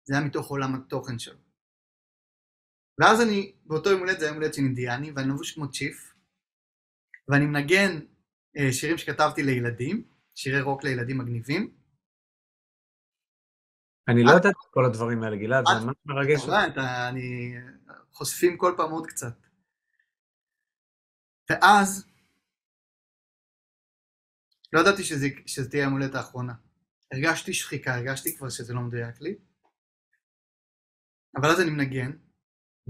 זה היה מתוך עולם התוכן שלו. ואז אני, באותו יום הולדת, זה היה יום הולדת של אינדיאני, ואני לבוש כמו צ'יף, ואני מנגן אה, שירים שכתבתי לילדים, שירי רוק לילדים מגניבים. אני לא את- יודעת את כל הדברים האלה, גלעד, זה את- ממש מרגש אתה, אני... חושפים כל פעם עוד קצת. ואז, לא ידעתי שזה, שזה תהיה יום הולדת האחרונה. הרגשתי שחיקה, הרגשתי כבר שזה לא מדויק לי. אבל אז אני מנגן,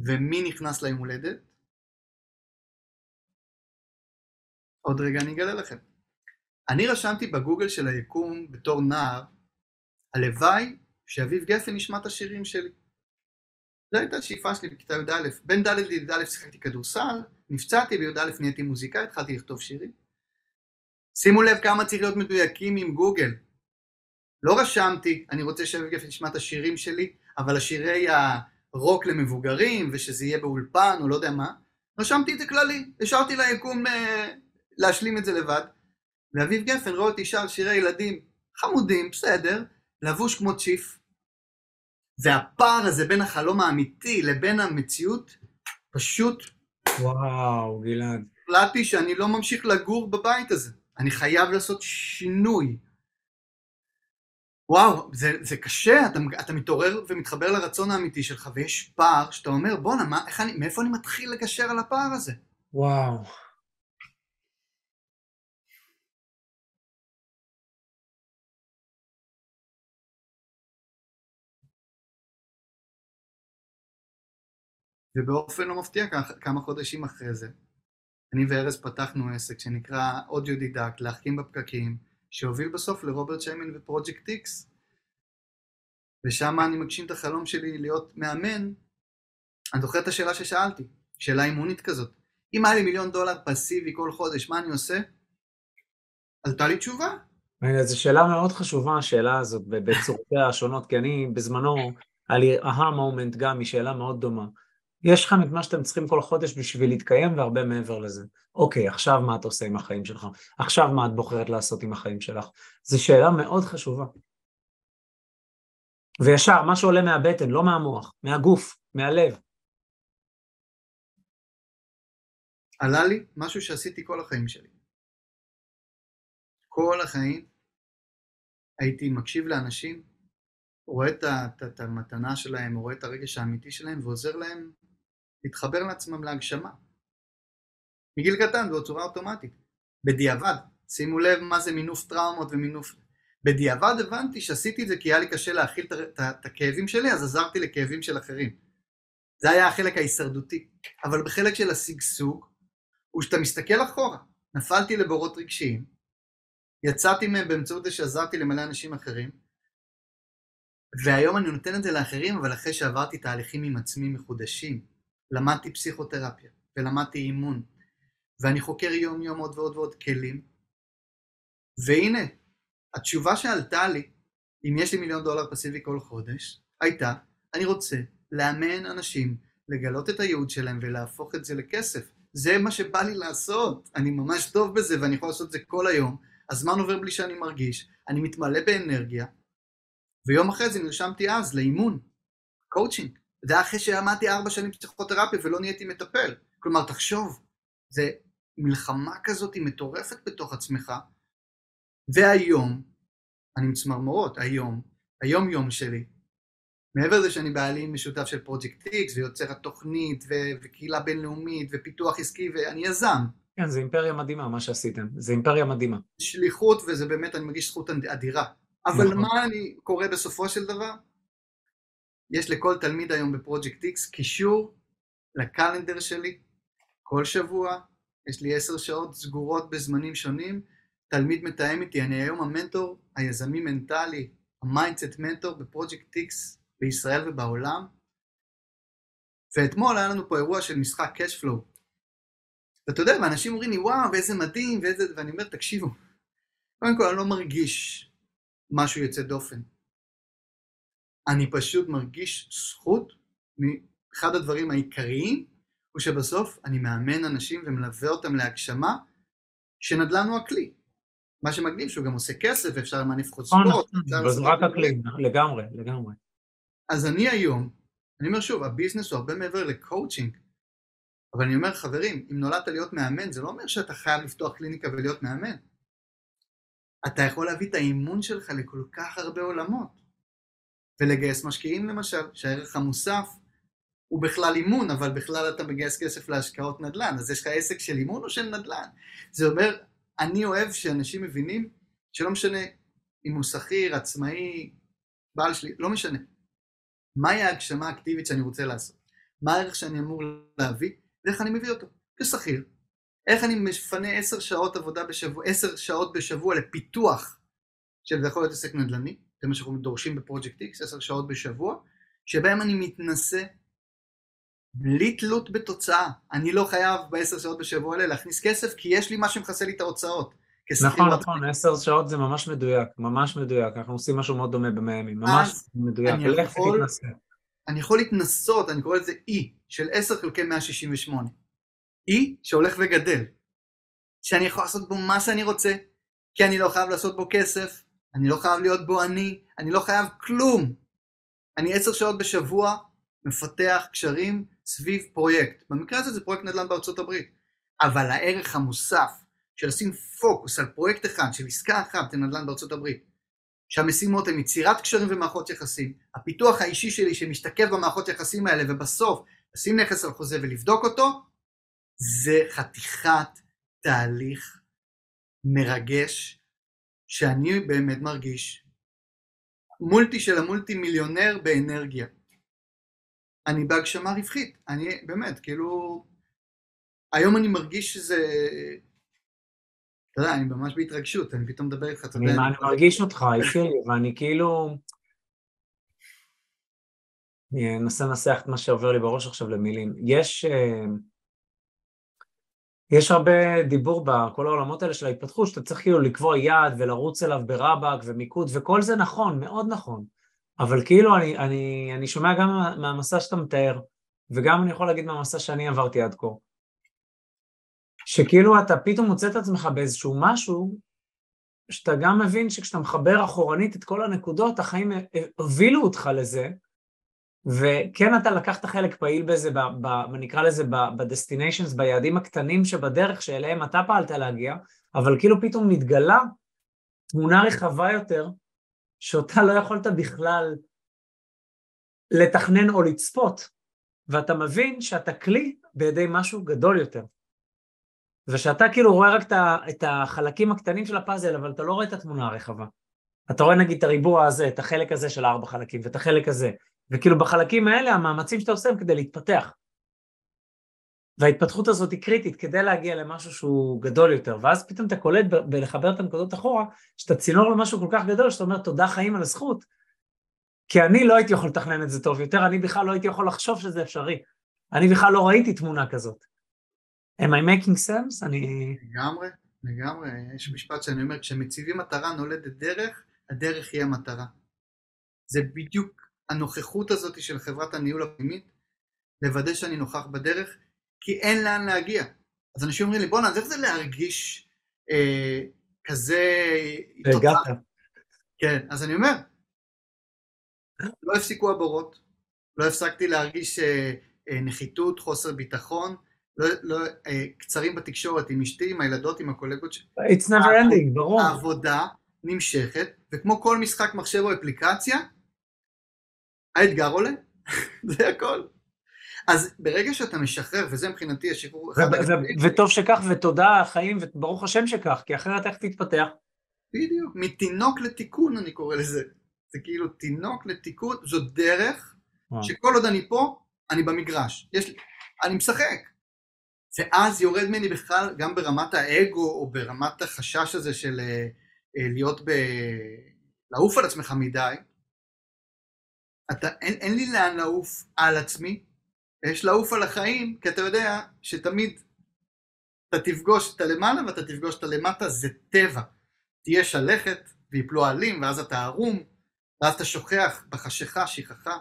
ומי נכנס ליום הולדת? עוד רגע אני אגלה לכם. אני רשמתי בגוגל של היקום בתור נער, הלוואי שאביב גפן ישמע את השירים שלי. זו הייתה השאיפה שלי בכיתה י"א. בין ד' לי"א שיחקתי כדורסל, נפצעתי, בי"א נהייתי מוזיקאי, התחלתי לכתוב שירים. שימו לב כמה צריך להיות מדויקים עם גוגל. לא רשמתי, אני רוצה גפן ישמע את השירים שלי, אבל השירי הרוק למבוגרים, ושזה יהיה באולפן, או לא יודע מה, רשמתי את זה כללי, השארתי ליקום אה, להשלים את זה לבד. ואביב גפן רואה אותי שר שירי ילדים חמודים, בסדר, לבוש כמו צ'יף. והפער הזה בין החלום האמיתי לבין המציאות, פשוט... וואו, גלעד. החלטתי שאני לא ממשיך לגור בבית הזה. אני חייב לעשות שינוי. וואו, זה, זה קשה, אתה, אתה מתעורר ומתחבר לרצון האמיתי שלך, ויש פער שאתה אומר, בואנה, מאיפה אני מתחיל לגשר על הפער הזה? וואו. ובאופן לא מפתיע כמה חודשים אחרי זה, אני וארז פתחנו עסק שנקרא אודיודידקט, להחכים בפקקים, שהוביל בסוף לרוברט שיימן ופרויקט איקס. ושם אני מגשים את החלום שלי להיות מאמן. אני זוכר את השאלה ששאלתי, שאלה אימונית כזאת. אם היה לי מיליון דולר פסיבי כל חודש, מה אני עושה? עלתה לי תשובה. זו שאלה מאוד חשובה, השאלה הזאת, בצורותיה השונות, כי אני בזמנו, היה לי אהה מומנט גם משאלה מאוד דומה. יש לכם את מה שאתם צריכים כל חודש בשביל להתקיים והרבה מעבר לזה. אוקיי, עכשיו מה את עושה עם החיים שלך? עכשיו מה את בוחרת לעשות עם החיים שלך? זו שאלה מאוד חשובה. וישר, מה שעולה מהבטן, לא מהמוח, מהגוף, מהלב. עלה לי משהו שעשיתי כל החיים שלי. כל החיים הייתי מקשיב לאנשים, רואה את המתנה שלהם, רואה את הרגש האמיתי שלהם ועוזר להם להתחבר לעצמם להגשמה. מגיל קטן בצורה אוטומטית. בדיעבד, שימו לב מה זה מינוף טראומות ומינוף... בדיעבד הבנתי שעשיתי את זה כי היה לי קשה להכיל את הכאבים שלי, אז עזרתי לכאבים של אחרים. זה היה החלק ההישרדותי. אבל בחלק של השגשוג, הוא שאתה מסתכל אחורה. נפלתי לבורות רגשיים, יצאתי מהם באמצעות זה שעזרתי למלא אנשים אחרים, והיום אני נותן את זה לאחרים, אבל אחרי שעברתי תהליכים עם עצמי מחודשים, למדתי פסיכותרפיה ולמדתי אימון, ואני חוקר יום יום עוד ועוד ועוד כלים, והנה, התשובה שעלתה לי, אם יש לי מיליון דולר פסיבי כל חודש, הייתה, אני רוצה לאמן אנשים לגלות את הייעוד שלהם ולהפוך את זה לכסף. זה מה שבא לי לעשות, אני ממש טוב בזה ואני יכול לעשות את זה כל היום, הזמן עובר בלי שאני מרגיש, אני מתמלא באנרגיה, ויום אחרי זה נרשמתי אז לאימון, קואוצ'ינג. זה היה אחרי שלמדתי ארבע שנים פסיכותרפיה ולא נהייתי מטפל. כלומר, תחשוב, זה מלחמה כזאת מטורפת בתוך עצמך, והיום, אני מצמרמורות, היום, היום יום שלי, מעבר לזה שאני בעלים משותף של פרויקט איקס ויוצר התוכנית ו- וקהילה בינלאומית ופיתוח עסקי ואני יזם. כן, זה אימפריה מדהימה מה שעשיתם, זה אימפריה מדהימה. שליחות וזה באמת, אני מרגיש זכות אדירה. אבל נכון. מה אני קורא בסופו של דבר? יש לכל תלמיד היום בפרויקט X קישור ל calendar שלי כל שבוע, יש לי עשר שעות סגורות בזמנים שונים, תלמיד מתאם איתי, אני היום המנטור היזמי מנטלי, ה mindset mentor בפרויקט X בישראל ובעולם, ואתמול היה לנו פה אירוע של משחק cash. ואתה יודע, ואנשים אומרים לי, וואו, איזה מדהים, ואיזה... ואני אומר, תקשיבו, קודם כל אני לא מרגיש משהו יוצא דופן. אני פשוט מרגיש זכות, אחד הדברים העיקריים הוא שבסוף אני מאמן אנשים ומלווה אותם להגשמה, שנדל"ן הוא הכלי. מה שמגניב שהוא גם עושה כסף ואפשר למנף חוצפות. רק הכלי, לגמרי, לגמרי. אז אני היום, אני אומר שוב, הביזנס הוא הרבה מעבר לקואוצ'ינג, אבל אני אומר חברים, אם נולדת להיות מאמן, זה לא אומר שאתה חייב לפתוח קליניקה ולהיות מאמן. אתה יכול להביא את האימון שלך לכל כך הרבה עולמות. ולגייס משקיעים למשל, שהערך המוסף הוא בכלל אימון, אבל בכלל אתה מגייס כסף להשקעות נדל"ן, אז יש לך עסק של אימון או של נדל"ן? זה אומר, אני אוהב שאנשים מבינים שלא משנה אם הוא שכיר, עצמאי, בעל שלי, לא משנה. מהי ההגשמה האקטיבית שאני רוצה לעשות? מה הערך שאני אמור להביא, ואיך אני מביא אותו, כשכיר. איך אני מפנה עשר שעות עבודה בשבוע, עשר שעות בשבוע לפיתוח של זה יכול להיות עסק נדל"ני, זה מה שאנחנו דורשים בפרויקט X, עשר שעות בשבוע, שבהם אני מתנסה בלי תלות בתוצאה. אני לא חייב בעשר שעות בשבוע האלה להכניס כסף, כי יש לי מה שמכסה לי את ההוצאות. נכון, נכון, עשר שעות זה ממש מדויק, ממש מדויק, אנחנו עושים משהו מאוד דומה במאה ימים, ממש מדויק, לך תתנסה. אני יכול להתנסות, אני קורא לזה אי, של 10 חלקי 168. אי שהולך וגדל, שאני יכול לעשות בו מה שאני רוצה, כי אני לא חייב לעשות בו כסף, אני לא חייב להיות בו אני, אני לא חייב כלום. אני עשר שעות בשבוע מפתח קשרים סביב פרויקט. במקרה הזה זה פרויקט נדל"ן בארצות הברית. אבל הערך המוסף של לשים פוקוס על פרויקט אחד, של עסקה אחת לנדל"ן בארצות הברית, שהמשימות הן יצירת קשרים ומערכות יחסים, הפיתוח האישי שלי שמשתקף במערכות יחסים האלה, ובסוף לשים נכס על חוזה ולבדוק אותו, זה חתיכת תהליך מרגש, שאני באמת מרגיש מולטי של המולטי מיליונר באנרגיה. אני בהגשמה רווחית, אני באמת, כאילו, היום אני מרגיש שזה, אתה יודע, אני ממש בהתרגשות, אני פתאום מדבר איתך, אתה יודע. אני מרגיש אותך, ואני כאילו, אני אנסה לנסח את מה שעובר לי בראש עכשיו למילים. יש, אה, יש הרבה דיבור בכל העולמות האלה של ההתפתחות, שאתה צריך כאילו לקבוע יעד ולרוץ אליו ברבק ומיקוד, וכל זה נכון, מאוד נכון. אבל כאילו אני, אני, אני שומע גם מהמסע שאתה מתאר, וגם אני יכול להגיד מהמסע שאני עברתי עד כה, שכאילו אתה פתאום מוצא את עצמך באיזשהו משהו, שאתה גם מבין שכשאתה מחבר אחורנית את כל הנקודות, החיים הובילו אותך לזה, וכן אתה לקחת חלק פעיל בזה, ב, ב, נקרא לזה בדסטיניישנס, ביעדים הקטנים שבדרך שאליהם אתה פעלת להגיע, אבל כאילו פתאום מתגלה תמונה רחבה יותר, שאותה לא יכולת בכלל לתכנן או לצפות, ואתה מבין שאתה כלי בידי משהו גדול יותר. ושאתה כאילו רואה רק את החלקים הקטנים של הפאזל, אבל אתה לא רואה את התמונה הרחבה. אתה רואה נגיד את הריבוע הזה, את החלק הזה של ארבע חלקים, ואת החלק הזה, וכאילו בחלקים האלה המאמצים שאתה עושה הם כדי להתפתח. וההתפתחות הזאת היא קריטית כדי להגיע למשהו שהוא גדול יותר, ואז פתאום אתה קולט בלחבר את הנקודות אחורה, שאתה צינור למשהו כל כך גדול, שאתה אומר תודה חיים על הזכות, כי אני לא הייתי יכול לתכנן את זה טוב יותר, אני בכלל לא הייתי יכול לחשוב שזה אפשרי. אני בכלל לא ראיתי תמונה כזאת. am I making sense? אני... לגמרי, לגמרי. יש משפט שאני אומר, כשמציבים מטרה נולדת דרך, הדרך היא המטרה. זה בדיוק הנוכחות הזאת של חברת הניהול הפנימית, לוודא שאני נוכח בדרך, כי אין לאן להגיע. אז אנשים אומרים לי, בואנה, אז איך זה להרגיש אה, כזה... הגעת. כן, אז אני אומר, לא הפסיקו הבורות, לא הפסקתי להרגיש אה, אה, נחיתות, חוסר ביטחון, לא, לא, אה, קצרים בתקשורת עם אשתי, עם הילדות, עם הקולגות שלי. It's never ending, ברור. העבודה נמשכת, וכמו כל משחק מחשב או אפליקציה, האתגר עולה, זה הכל. אז ברגע שאתה משחרר, וזה מבחינתי השחרור... וטוב שכך, ותודה חיים, וברוך השם שכך, כי אחרת איך תתפתח? בדיוק, מתינוק לתיקון אני קורא לזה. זה כאילו תינוק לתיקון, זו דרך שכל עוד אני פה, אני במגרש. יש לי, אני משחק. ואז יורד ממני בכלל, גם ברמת האגו, או ברמת החשש הזה של אה, אה, להיות ב... לעוף על עצמך מדי, אתה, אין, אין לי לאן לעוף על עצמי, יש לעוף על החיים, כי אתה יודע שתמיד אתה תפגוש את הלמעלה ואתה תפגוש את הלמטה, זה טבע. תהיה שלכת ויפלו עלים, ואז אתה ערום, ואז אתה שוכח בחשיכה, שכחה,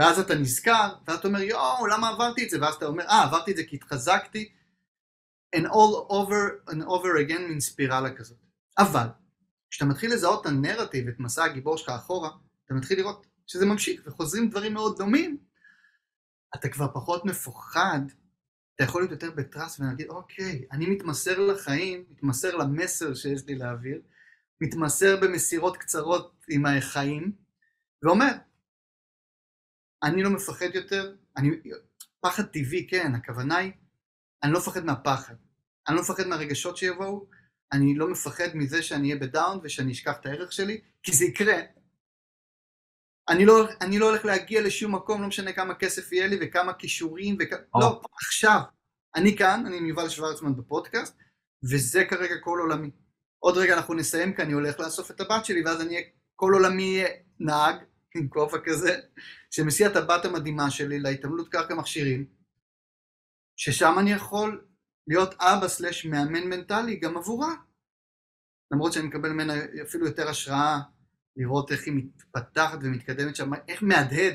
ואז אתה נזכר, ואז אתה אומר, יואו, למה עברתי את זה? ואז אתה אומר, אה, עברתי את זה כי התחזקתי, and all over and over again מין ספירלה כזאת. אבל, כשאתה מתחיל לזהות את הנרטיב, את מסע הגיבור שלך אחורה, אתה מתחיל לראות שזה ממשיך וחוזרים דברים מאוד דומים, אתה כבר פחות מפוחד, אתה יכול להיות יותר בטראס ולהגיד, אוקיי, אני מתמסר לחיים, מתמסר למסר שיש לי להעביר, מתמסר במסירות קצרות עם החיים, ואומר, אני לא מפחד יותר, אני, פחד טבעי, כן, הכוונה היא, אני לא מפחד מהפחד, אני לא מפחד מהרגשות שיבואו, אני לא מפחד מזה שאני אהיה בדאון ושאני אשכח את הערך שלי, כי זה יקרה, אני לא, אני לא הולך להגיע לשום מקום, לא משנה כמה כסף יהיה לי וכמה כישורים, וכ... oh. לא, עכשיו. אני כאן, אני עם יובל שוורצמן בפודקאסט, וזה כרגע כל עולמי. עוד רגע אנחנו נסיים כי אני הולך לאסוף את הבת שלי, ואז אני אהיה, כל עולמי יהיה נהג עם כובע כזה, שמסיע את הבת המדהימה שלי להתעמלות קרקע מכשירים, ששם אני יכול להיות אבא סלש מאמן מנטלי גם עבורה. למרות שאני מקבל ממנה אפילו יותר השראה לראות איך היא מתפתחת ומתקדמת שם, איך מהדהד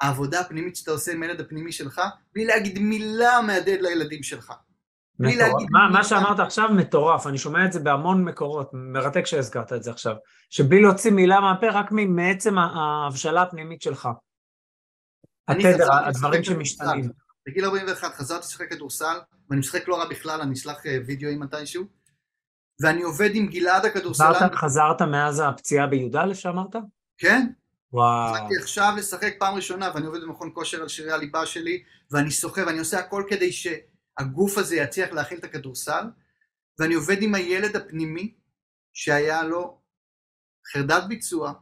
העבודה הפנימית שאתה עושה עם הילד הפנימי שלך, בלי להגיד מילה מהדהד לילדים שלך. מטורף. להגיד מה. מה שאמרת עכשיו מטורף, אני שומע את זה בהמון מקורות, מרתק שהזכרת את זה עכשיו, שבלי להוציא מילה מהפה, רק מעצם ההבשלה הפנימית שלך. התדר, הדברים שמשתנים. בגיל 41 חזרתי לשחק כדורסל, ואני משחק לא רע בכלל, אני אשלח אה, וידאוים מתישהו, ואני עובד עם גלעד הכדורסלן, חזרת, חזרת מאז הפציעה בי"א שאמרת? כן, וואו. התחלתי עכשיו לשחק פעם ראשונה, ואני עובד במכון כושר על שירי הליבה שלי, ואני שוחה, ואני עושה הכל כדי שהגוף הזה יצליח להכיל את הכדורסל, ואני עובד עם הילד הפנימי, שהיה לו חרדת ביצוע,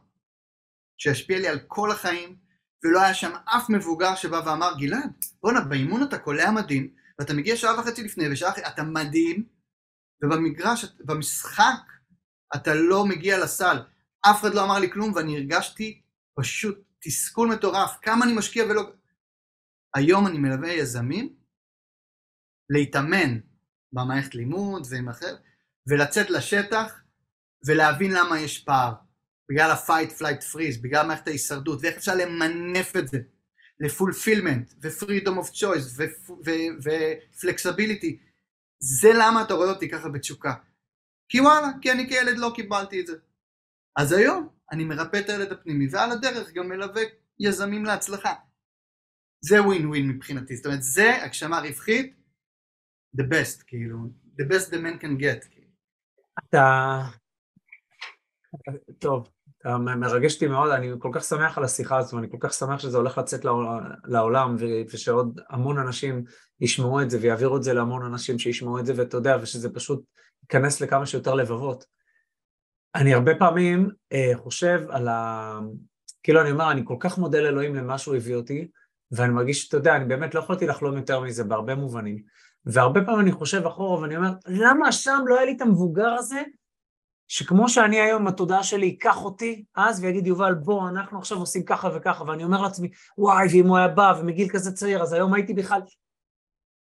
שהשפיע לי על כל החיים, ולא היה שם אף מבוגר שבא ואמר, גלעד, בואנה, באימון אתה קולע מדהים, ואתה מגיע שעה וחצי לפני, ושעה אחרי, אתה מדהים, ובמגרש, במשחק, אתה לא מגיע לסל. אף אחד לא אמר לי כלום, ואני הרגשתי פשוט תסכול מטורף, כמה אני משקיע ולא... היום אני מלווה יזמים להתאמן במערכת לימוד ועם אחר, ולצאת לשטח ולהבין למה יש פער. בגלל ה-fight, flight, freeze, בגלל מערכת ההישרדות, ואיך אפשר למנף את זה לפולפילמנט, ו-freedom of choice, ו-flexibility. זה למה אתה רואה אותי ככה בתשוקה. כי וואלה, כי אני כילד לא קיבלתי את זה. אז היום אני מרפא את הילד הפנימי, ועל הדרך גם מלווה יזמים להצלחה. זה ווין ווין מבחינתי, זאת אומרת, זה הגשמה רווחית, the best, כאילו, the best the man can get. כאילו. אתה... טוב, אתה מ- מרגש אותי מאוד, אני כל כך שמח על השיחה הזו, אני כל כך שמח שזה הולך לצאת לעול- לעולם, ושעוד המון אנשים ישמעו את זה ויעבירו את זה להמון אנשים שישמעו את זה, ואתה יודע, ושזה פשוט ייכנס לכמה שיותר לבבות. אני הרבה פעמים אה, חושב על ה... כאילו אני אומר, אני כל כך מודה לאלוהים למה שהוא הביא אותי, ואני מרגיש, אתה יודע, אני באמת לא יכולתי לחלום יותר מזה בהרבה מובנים. והרבה פעמים אני חושב אחורה ואני אומר, למה שם לא היה לי את המבוגר הזה, שכמו שאני היום עם התודעה שלי, ייקח אותי אז ויגיד, יובל, בוא, אנחנו עכשיו עושים ככה וככה, ואני אומר לעצמי, וואי, ואם הוא היה בא ומגיל כזה צעיר, אז היום הייתי בכלל...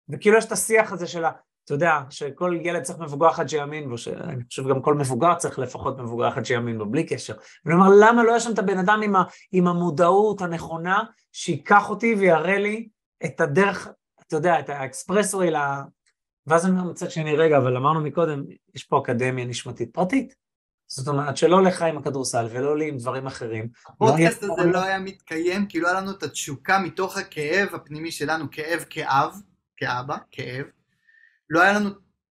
וכאילו יש את השיח הזה של ה... אתה יודע, שכל ילד צריך מבוגר אחד שיאמין בו, שאני חושב גם כל מבוגר צריך לפחות מבוגר אחד שיאמין בו, בלי קשר. ואני אומר, למה לא היה שם את הבן אדם עם, ה, עם המודעות הנכונה, שייקח אותי ויראה לי את הדרך, אתה יודע, את האקספרסווי. ואז אני אומר מצד שני, רגע, אבל אמרנו מקודם, יש פה אקדמיה נשמתית פרטית. זאת אומרת, שלא לך עם הכדורסל ולא לי עם דברים אחרים. הפודקאסט לא הזה לא היה מתקיים, כי לא היה לנו את התשוקה מתוך הכאב הפנימי שלנו, כאב כאב, כאבא, כאב. לא היה לנו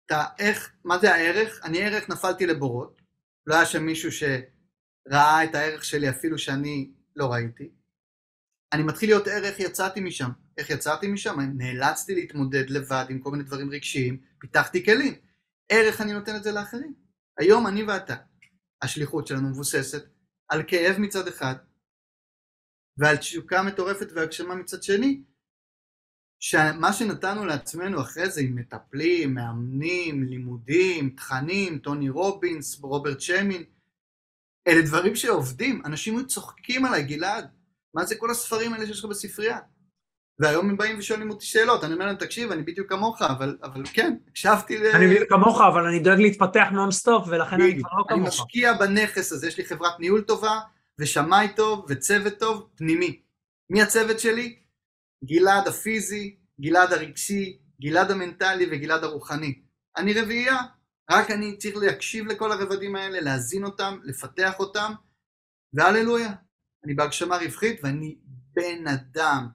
את האיך, מה זה הערך? אני ערך נפלתי לבורות. לא היה שם מישהו שראה את הערך שלי אפילו שאני לא ראיתי. אני מתחיל להיות ערך, יצאתי משם. איך יצאתי משם? נאלצתי להתמודד לבד עם כל מיני דברים רגשיים, פיתחתי כלים. ערך אני נותן את זה לאחרים. היום אני ואתה, השליחות שלנו מבוססת על כאב מצד אחד, ועל תשוקה מטורפת והגשמה מצד שני, שמה שנתנו לעצמנו אחרי זה עם מטפלים, מאמנים, לימודים, תכנים, טוני רובינס, רוברט שמין, אלה דברים שעובדים, אנשים היו צוחקים עליי, גלעד, מה זה כל הספרים האלה שיש לך בספרייה? והיום הם באים ושואלים אותי שאלות, אני אומר להם, תקשיב, אני בדיוק כמוך, אבל, אבל כן, הקשבתי ל... אני בדיוק כמוך, אבל אני דואג להתפתח נונסטופ, ולכן אני. כבר לא אני כמוך. משקיע בנכס הזה, יש לי חברת ניהול טובה, ושמאי טוב, וצוות טוב, פנימי. מי הצוות שלי? גלעד הפיזי, גלעד הרגשי, גלעד המנטלי וגלעד הרוחני. אני רביעייה, רק אני צריך להקשיב לכל הרבדים האלה, להזין אותם, לפתח אותם, והללויה. אני בהגשמה רווחית ואני בן אדם.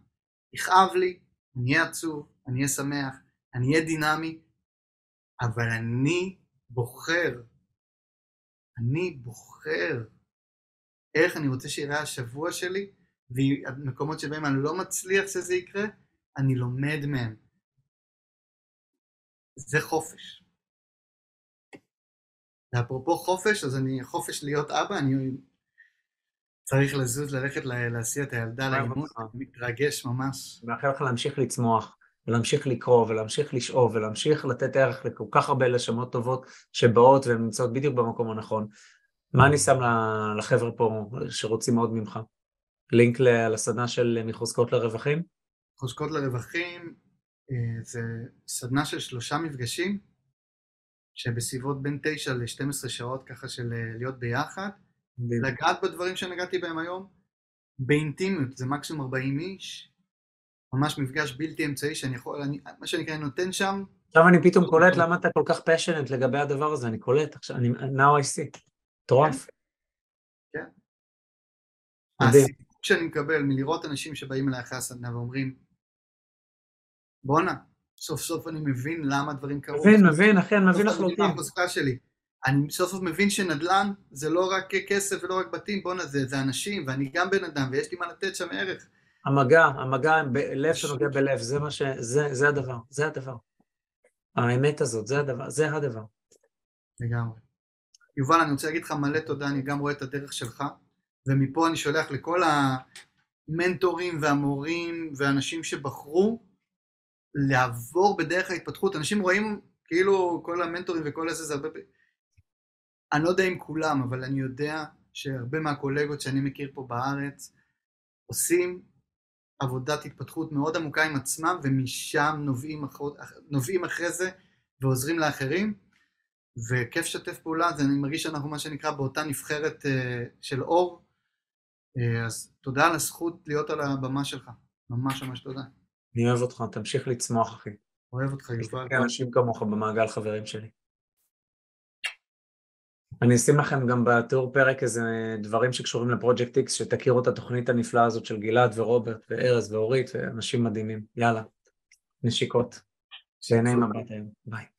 יכאב לי, אני אהיה עצוב, אני אהיה שמח, אני אהיה דינמי, אבל אני בוחר אני בוחר איך אני רוצה שיראה השבוע שלי, והמקומות שבהם אני לא מצליח שזה יקרה, אני לומד מהם. זה חופש. ואפרופו חופש, אז אני, חופש להיות אבא, אני צריך לזוז, ללכת לה- להסיע את הילדה אוהב לאימון, מתרגש ממש. אני מאחל לך להמשיך לצמוח, ולהמשיך לקרוא, ולהמשיך לשאוב, ולהמשיך לתת ערך לכל כך הרבה לשמות טובות שבאות והן נמצאות בדיוק במקום הנכון. מה אני שם לחבר'ה פה שרוצים מאוד ממך? לינק לסדנה של מחוזקות לרווחים? חוזקות לרווחים אה, זה סדנה של שלושה מפגשים, שבסביבות בין 9 ל-12 שעות ככה של אה, להיות ביחד, לגעת בדברים שנגעתי בהם היום, באינטימיות, זה מקסימום 40 איש, ממש מפגש בלתי אמצעי שאני יכול, אני, מה שנקרא, אני נותן שם, עכשיו אני פתאום קולט למה אתה כל כך פשנט לגבי הדבר הזה, אני קולט, עכשיו, אני, now I see. מטורף. כן. מדהים. הסיפוק שאני מקבל מלראות אנשים שבאים אליי אחרי הסדנה ואומרים, בואנה, סוף סוף אני מבין למה דברים קרו. מבין, מבין, אחי, אני מבין לחלוטין. שלי. אני סוף סוף מבין שנדל"ן זה לא רק כסף ולא רק בתים, בואנה זה, זה אנשים, ואני גם בן אדם, ויש לי מה לתת שם ערך. המגע, המגע, לב שנוגע בלב, זה מה ש... זה, זה הדבר, זה הדבר. האמת הזאת, זה הדבר, זה הדבר. לגמרי. יובל, אני רוצה להגיד לך מלא תודה, אני גם רואה את הדרך שלך, ומפה אני שולח לכל המנטורים והמורים ואנשים שבחרו לעבור בדרך ההתפתחות. אנשים רואים כאילו כל המנטורים וכל הזה זה הרבה... אני לא יודע אם כולם, אבל אני יודע שהרבה מהקולגות שאני מכיר פה בארץ עושים עבודת התפתחות מאוד עמוקה עם עצמם, ומשם נובעים, אחר, נובעים אחרי זה ועוזרים לאחרים. וכיף לשתף פעולה, אז אני מרגיש שאנחנו מה שנקרא באותה נבחרת אה, של אור, אה, אז תודה על הזכות להיות על הבמה שלך, ממש ממש תודה. אני אוהב אותך, תמשיך לצמוח, אחי. אוהב אותך יובל. יש אנשים כמוך במעגל חברים שלי. אני אשים לכם גם בתיאור פרק איזה דברים שקשורים לפרויקט X, שתכירו את התוכנית הנפלאה הזאת של גלעד ורוברט וארז ואורית ואנשים מדהימים. יאללה, נשיקות. שיהנה עם הבת היום. ביי.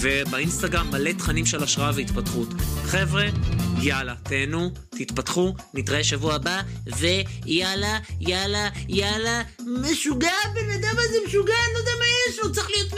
ובאינסטגרם מלא תכנים של השראה והתפתחות. חבר'ה, יאללה, תהנו, תתפתחו, נתראה שבוע הבא, ויאללה, יאללה, יאללה, משוגע, הבן אדם הזה משוגע, אני לא יודע מה יש לו, צריך להיות...